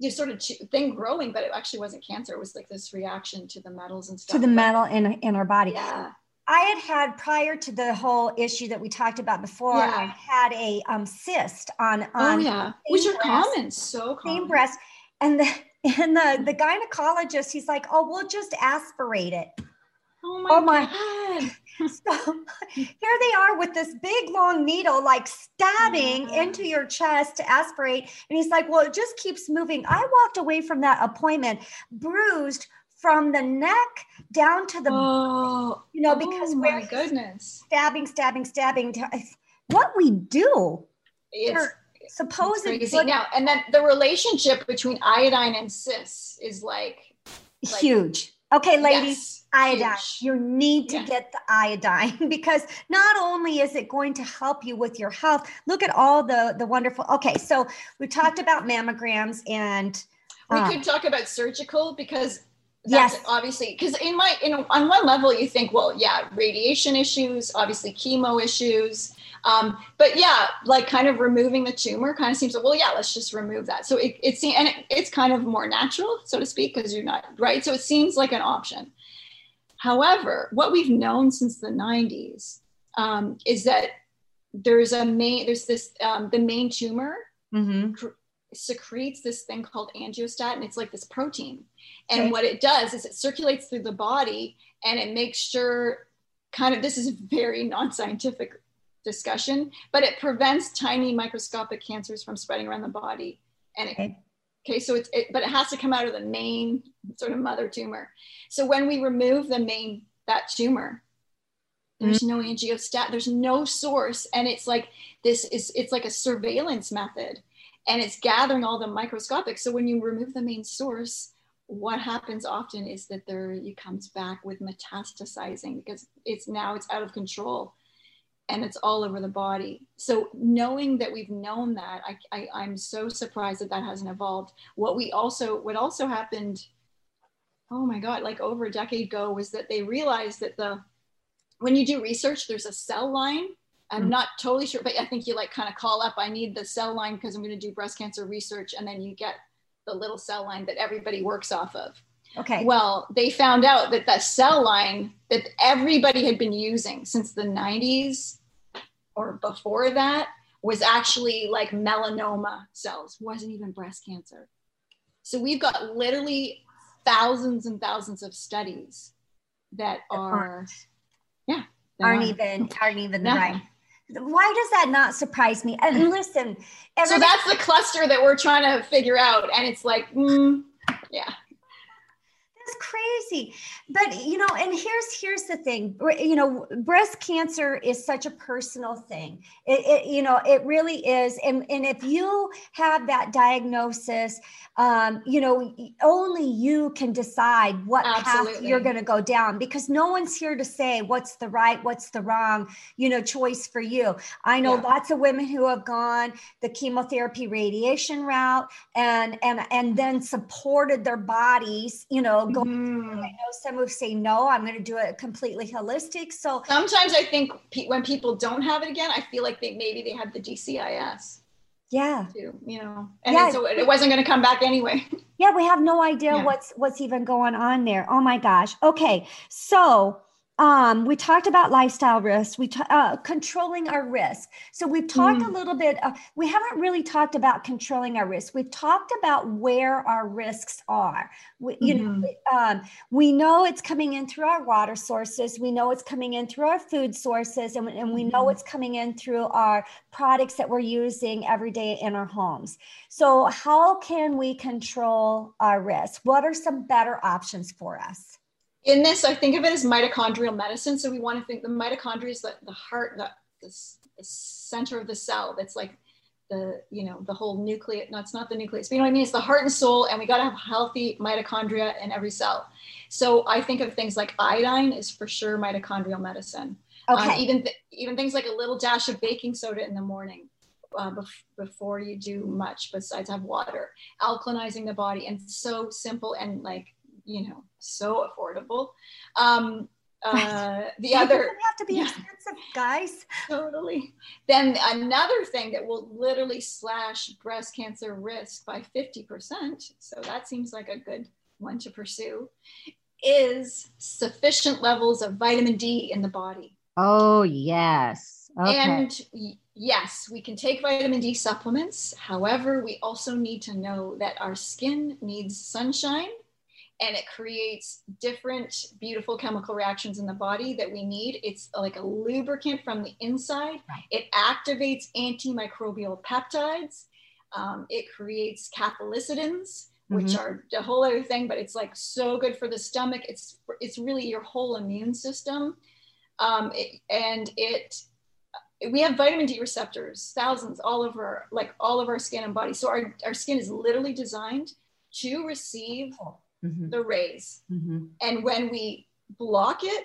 you sort of thing growing, but it actually wasn't cancer. It was like this reaction to the metals and stuff. to the metal in in our body Yeah. I had had prior to the whole issue that we talked about before. Yeah. I had a um, cyst on on Oh on yeah. Which are breast. common. So common. same breast, and the and the the gynecologist he's like, oh, we'll just aspirate it. Oh my, Oh my- god. So here they are with this big long needle, like stabbing Yeah. into your chest to aspirate, and he's like, well, it just keeps moving. I walked away from that appointment bruised from the neck down to the oh, you know because oh my goodness. stabbing, stabbing, stabbing. What we do, it's supposed crazy. Now, and then the relationship between iodine and cysts is like like- huge. Okay, ladies, yes, iodine. huge. You need to Yeah. get the iodine because not only is it going to help you with your health, look at all the the wonderful. Okay, so we talked about mammograms and we uh, could talk about surgical because that's Yes. obviously because in my in on one level you think well yeah radiation issues obviously chemo issues um, but yeah like kind of removing the tumor kind of seems well yeah let's just remove that so it, it seems and it, it's kind of more natural so to speak because you're not right so it seems like an option however what we've known since the 90s um, is that there's a main there's this um, the main tumor Mhm. Secretes this thing called angiostatin. It's like this protein. And Okay. what it does is it circulates through the body and it makes sure kind of this is very non-scientific discussion, but it prevents tiny microscopic cancers from spreading around the body. And it, okay. okay, so it's it, but it has to come out of the main sort of mother tumor. So when we remove the main that tumor, there's mm-hmm. no angiostat, there's no source, and it's like this is it's like a surveillance method, and it's gathering all the microscopic. So when you remove the main source, what happens often is that there it comes back with metastasizing because it's now it's out of control and it's all over the body. So knowing that we've known that, I, I, am so surprised that that hasn't evolved. What we also, what also happened, oh my God, like over a decade ago was that they realized that the, when you do research, there's a cell line. I'm mm not totally sure, but I think you like kind of call up, I need the cell line because I'm going to do breast cancer research. And then you get the little cell line that everybody works off of. Okay. Well, they found out that that cell line that everybody had been using since the 90s or before that was actually like melanoma cells, wasn't even breast cancer. So we've got literally thousands and thousands of studies that are, yeah, aren't even aren't even the right. Why does that not surprise me? And listen, so that's the cluster that we're trying to figure out, and it's like, mm, yeah crazy. But you know and here's here's the thing. You know breast cancer is such a personal thing. It, it, you know it really is. And and if you have that diagnosis um, you know only you can decide what Absolutely. path you're going to go down because no one's here to say what's the right what's the wrong you know choice for you. I know yeah. lots of women who have gone the chemotherapy radiation route and and and then supported their bodies you know going mm. i know some who say no i'm going to do it completely holistic so sometimes i think pe- when people don't have it again i feel like they maybe they had the dcis yeah too, you know and yeah. so it wasn't going to come back anyway yeah we have no idea yeah. what's what's even going on there oh my gosh okay so um, we talked about lifestyle risks. We t- uh, controlling our risk. So we've talked mm. a little bit. Uh, we haven't really talked about controlling our risk. We've talked about where our risks are. We, you mm-hmm. know, um, we know it's coming in through our water sources. We know it's coming in through our food sources, and, and we know mm-hmm. it's coming in through our products that we're using every day in our homes. So how can we control our risk? What are some better options for us? In this, I think of it as mitochondrial medicine. So we want to think the mitochondria is the, the heart, the, the, the center of the cell. That's like the, you know, the whole nucleus. No, it's not the nucleus, but you know what I mean? It's the heart and soul, and we got to have healthy mitochondria in every cell. So I think of things like iodine is for sure mitochondrial medicine. Um, okay. Um, even th- even things like a little dash of baking soda in the morning uh, bef- before you do much besides have water, alkalinizing the body, and so simple and like you know so affordable. Um, uh, the other have to be yeah, expensive, guys. Totally. Then another thing that will literally slash breast cancer risk by 50%, so that seems like a good one to pursue, is sufficient levels of vitamin D in the body. Oh, yes. Okay. And yes, we can take vitamin D supplements. However, we also need to know that our skin needs sunshine and it creates different beautiful chemical reactions in the body that we need. It's like a lubricant from the inside. Right. It activates antimicrobial peptides. Um, it creates cathelicidins, which mm-hmm. are a whole other thing, but it's like so good for the stomach. It's it's really your whole immune system, um, it, and it we have vitamin D receptors, thousands all over like all of our skin and body. So our, our skin is literally designed to receive mm-hmm. the rays. Mm-hmm. And when we block it,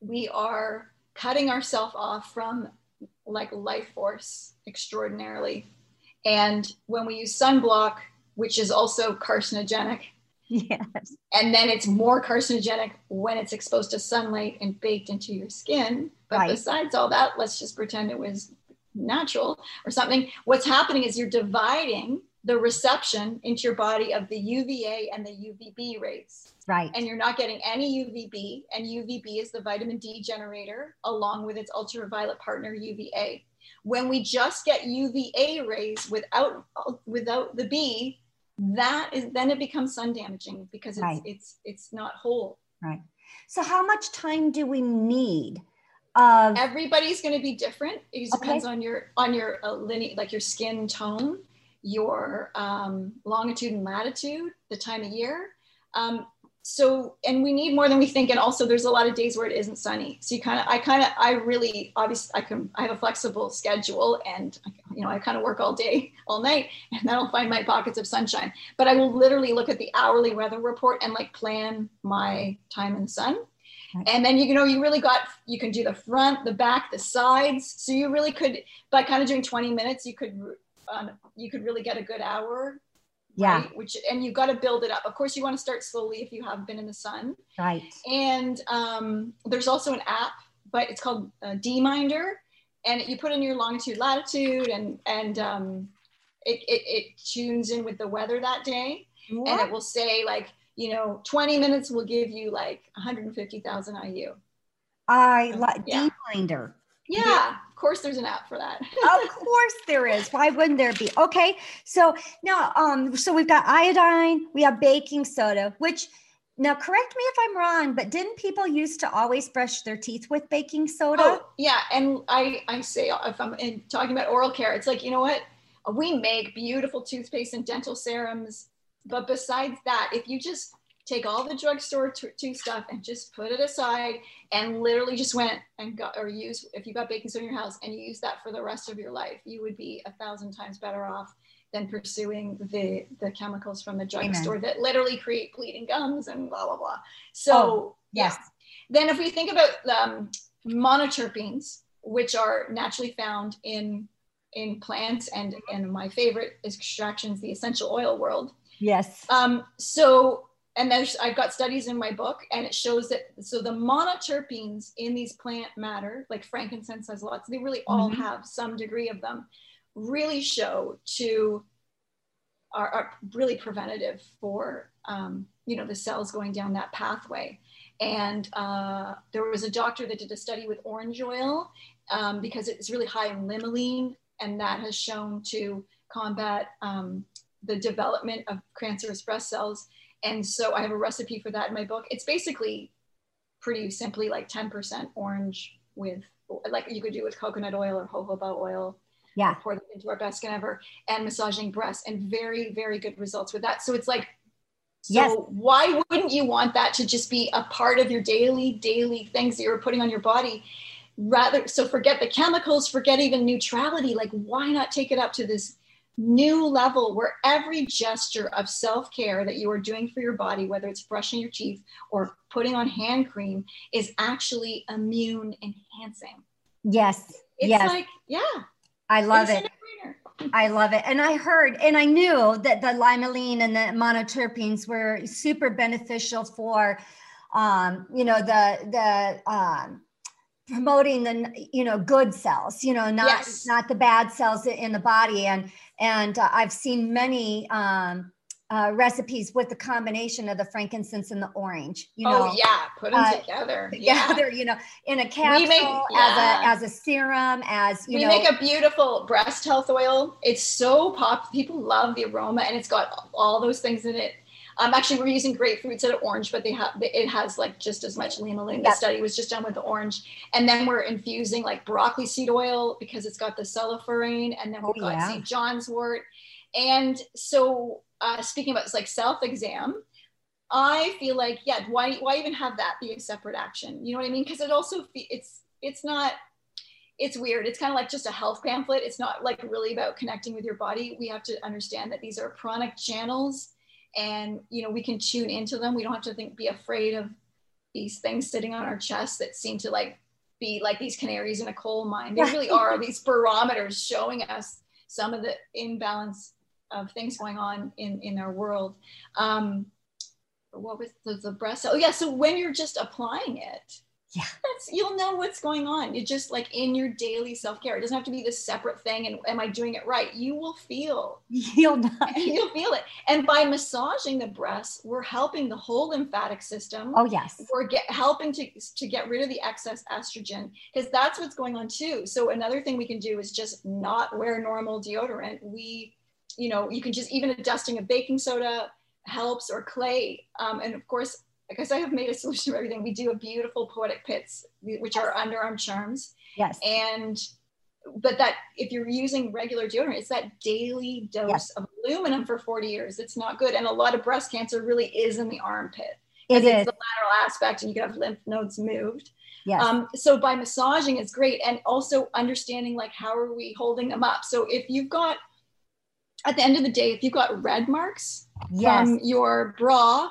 we are cutting ourselves off from like life force extraordinarily. And when we use sunblock, which is also carcinogenic, yes, and then it's more carcinogenic when it's exposed to sunlight and baked into your skin. But right. besides all that, let's just pretend it was natural or something. What's happening is you're dividing the reception into your body of the UVA and the UVB rays. Right. And you're not getting any UVB, and UVB is the vitamin D generator along with its ultraviolet partner UVA. When we just get UVA rays without without the B, that is then it becomes sun damaging because it's right. it's it's not whole. Right. So how much time do we need? Of Everybody's going to be different. It Okay. depends on your on your uh, like your skin tone, your um, longitude and latitude, the time of year. Um, so, and we need more than we think. And also, there's a lot of days where it isn't sunny. So you kind of, I kind of, I really, obviously, I can, I have a flexible schedule, and you know, I kind of work all day, all night, and then I'll find my pockets of sunshine. But I will literally look at the hourly weather report and like plan my time in the sun. And then you know, you really got, you can do the front, the back, the sides. So you really could, by kind of doing 20 minutes, you could, um, you could really get a good hour yeah, right? Which and you've got to build it up. Of course, you want to start slowly if you have been in the sun. right. And um, there's also an app, but it's called uh, DMinder, and you put in your longitude, latitude, and and um, it, it it tunes in with the weather that day, and it will say like you know 20 minutes will give you like 150,000 IU. I like Yeah. D-Minder. Yeah, course, there's an app for that. of course there is. Why wouldn't there be? Okay. So now um so we've got iodine, we have baking soda, which now correct me if I'm wrong, but didn't people used to always brush their teeth with baking soda? Oh, yeah, and I I say if I'm in, talking about oral care, it's like you know what we make beautiful toothpaste and dental serums, but besides that, if you just take all the drugstore t- tooth stuff and just put it aside and literally just went and got or use if you got baking soda in your house and you use that for the rest of your life, you would be a thousand times better off than pursuing the the chemicals from the drugstore that literally create bleeding gums and blah blah blah. So Oh, yes. yeah. Then if we think about um, monoterpenes, which are naturally found in in plants and and my favorite extractions, the essential oil world. Yes. Um, so and there's I've got studies in my book, and it shows that so the monoterpenes in these plant matter, like frankincense has lots, they really all Mhm. have some degree of them, really show to are, are really preventative for um, you know the cells going down that pathway. And uh, there was a doctor that did a study with orange oil um, because it's really high in limonene, and that has shown to combat um, the development of cancerous breast cells. And so I have a recipe for that in my book. It's basically pretty simply like 10% orange with, like you could do with coconut oil or jojoba oil. Yeah. Pour that into our best skin ever and massaging breasts and very, very good results with that. So it's like, so Yes. why wouldn't you want that to just be a part of your daily, daily things that you're putting on your body? Rather, so forget the chemicals, forget even neutrality. Like, why not take it up to this new level where every gesture of self care that you are doing for your body, whether it's brushing your teeth or putting on hand cream, is actually immune enhancing? Yes. It's yes. like, yeah, I love it. I love it. And I heard and I knew that the limonene and the monoterpenes were super beneficial for um, you know, the the um promoting the you know good cells you know not Yes. not the bad cells in the body and and uh, i've seen many um uh, recipes with the combination of the frankincense and the orange you know oh yeah, put them uh, together. Yeah. together you know in a capsule make- as a as a serum as you we know make a beautiful breast health oil. It's so pop. People love the aroma, and it's got all those things in it. Um, actually, we're using grapefruit instead of orange, but they have it has like just as much limonene. The Yep. study was just done with the orange, and then we're infusing like broccoli seed oil because it's got the sulforaphane, and then Oh, we've got yeah. St. John's wort. And so, uh, speaking about it's like self exam, I feel like yeah, why why even have that be a separate action? You know what I mean? Because it also fe- it's it's not it's weird. It's kind of like just a health pamphlet. It's not like really about connecting with your body. We have to understand that these are pranic channels and you know we can tune into them. We don't have to think be afraid of these things sitting on our chest that seem to like be like these canaries in a coal mine. They really are these barometers showing us some of the imbalance of things going on in in our world. Um, what was the, the breast? Oh yeah. So when you're just applying it, Yeah. that's you'll know what's going on. You're just like in your daily self care. It doesn't have to be this separate thing. And am I doing it right? You will feel you'll not you'll feel it. And by massaging the breasts, we're helping the whole lymphatic system. oh yes We're get, helping to, to get rid of the excess estrogen because that's what's going on too. So another thing we can do is just not wear normal deodorant. We, you know, you can just even a dusting of baking soda helps or clay. Um, and of course, because I have made a solution for everything. We do a beautiful poetic pits, which are underarm charms. Yes. And but that if you're using regular deodorant, it's that daily dose yes. of aluminum for 40 years. It's not good. And a lot of breast cancer really is in the armpit. It is the lateral aspect, and you can have lymph nodes moved. Yes. Um, so by massaging is great, and also understanding like how are we holding them up. So if you've got at the end of the day, if you've got red marks yes. from your bra,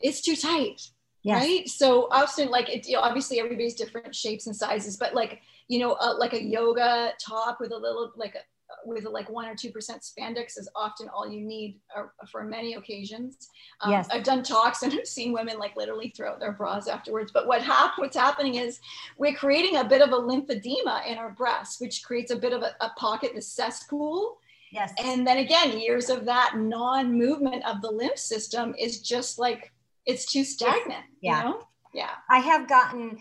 it's too tight. Yes. Right. So often, like it, you know, obviously everybody's different shapes and sizes, but like you know, uh, like a yoga top with a little like a, with like one or two percent spandex is often all you need uh, for many occasions. Um, yes. I've done talks and I've seen women like literally throw out their bras afterwards. But what hap- what's happening is we're creating a bit of a lymphedema in our breasts, which creates a bit of a, a pocket, the cesspool. Yes. And then again, years of that non-movement of the lymph system is just like it's too stagnant. Yeah. You know? yeah i have gotten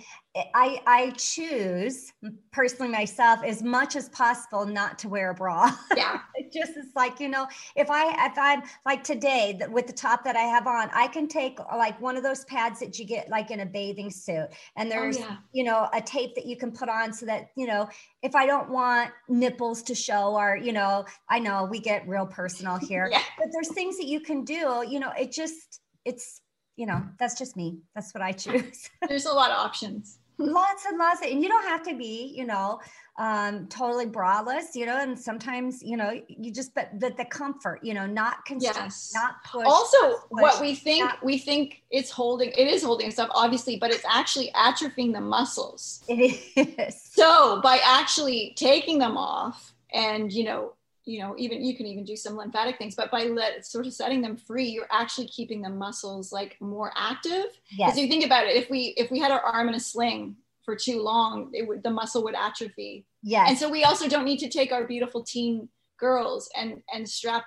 i i choose personally myself as much as possible not to wear a bra yeah it just is like you know if i if i'm like today with the top that i have on i can take like one of those pads that you get like in a bathing suit and oh, there's oh, yeah. you know a tape that you can put on so that you know if i don't want nipples to show or you know i know we get real personal here yeah. but there's things that you can do you know it just it's you know, that's just me. That's what I choose. There's a lot of options. lots and lots of, and you don't have to be, you know, um, totally braless, you know, and sometimes, you know, you just, but the, the comfort, you know, not constrict, yes. not push. Also, push, what we think, not, we think it's holding, it is holding stuff, obviously, but it's actually atrophying the muscles. It is. So by actually taking them off and, you know, you know even you can even do some lymphatic things but by let sort of setting them free you're actually keeping the muscles like more active. Because yes. you think about it if we if we had our arm in a sling for too long it would the muscle would atrophy. Yeah and so we also don't need to take our beautiful teen girls and and strap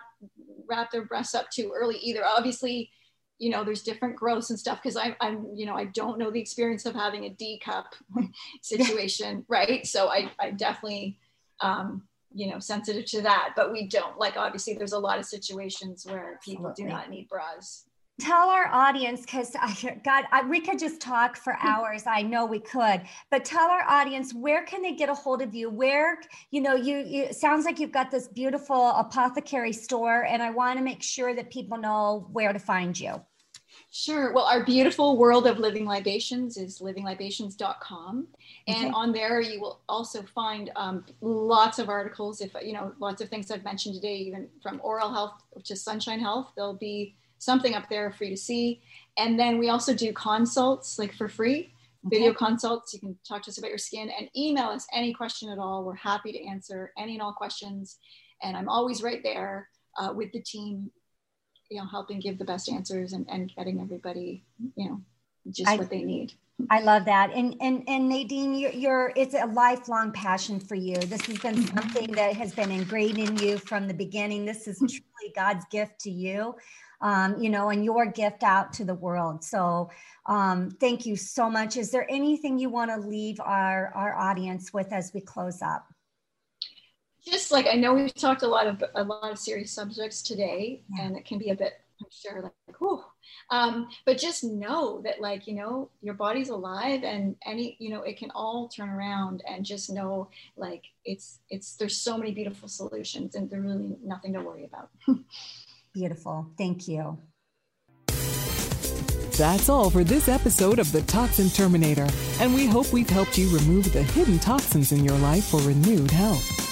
wrap their breasts up too early either. Obviously you know there's different growths and stuff because I'm, I'm you know i don't know the experience of having a d cup situation right? So i i definitely um you know sensitive to that but we don't. Like obviously there's a lot of situations where people Absolutely. do not need bras. Tell our audience because i god I, we could just talk for hmm. hours. I know we could but tell our audience where can they get a hold of you? Where you know you, you sounds like you've got this beautiful apothecary store and i want to make sure that people know where to find you Sure. Well, our beautiful world of living libations is livinglibations.com. And okay. on there, you will also find um, lots of articles, if you know, lots of things I've mentioned today, even from oral health to sunshine health. There'll be something up there for you to see. And then we also do consults like for free, okay. video consults. You can talk to us about your skin and email us any question at all. We're happy to answer any and all questions. And I'm always right there uh, with the team you know helping give the best answers and, and getting everybody you know just I, what they need I love that. And and and Nadine, you're, you're, it's a lifelong passion for you. This has been something that has been ingrained in you from the beginning. This is truly God's gift to you, um, you know, and your gift out to the world. So um, thank you so much. Is there anything you want to leave our our audience with as we close up? Just like I know we've talked a lot of a lot of serious subjects today, yeah. and it can be a bit, I'm sure, like, whew. Um, but just know that, like, you know, your body's alive, and any, you know, it can all turn around, and just know, like, it's it's there's so many beautiful solutions, and there's really nothing to worry about. Beautiful. Thank you. That's all for this episode of The Toxin Terminator, and we hope we've helped you remove the hidden toxins in your life for renewed health.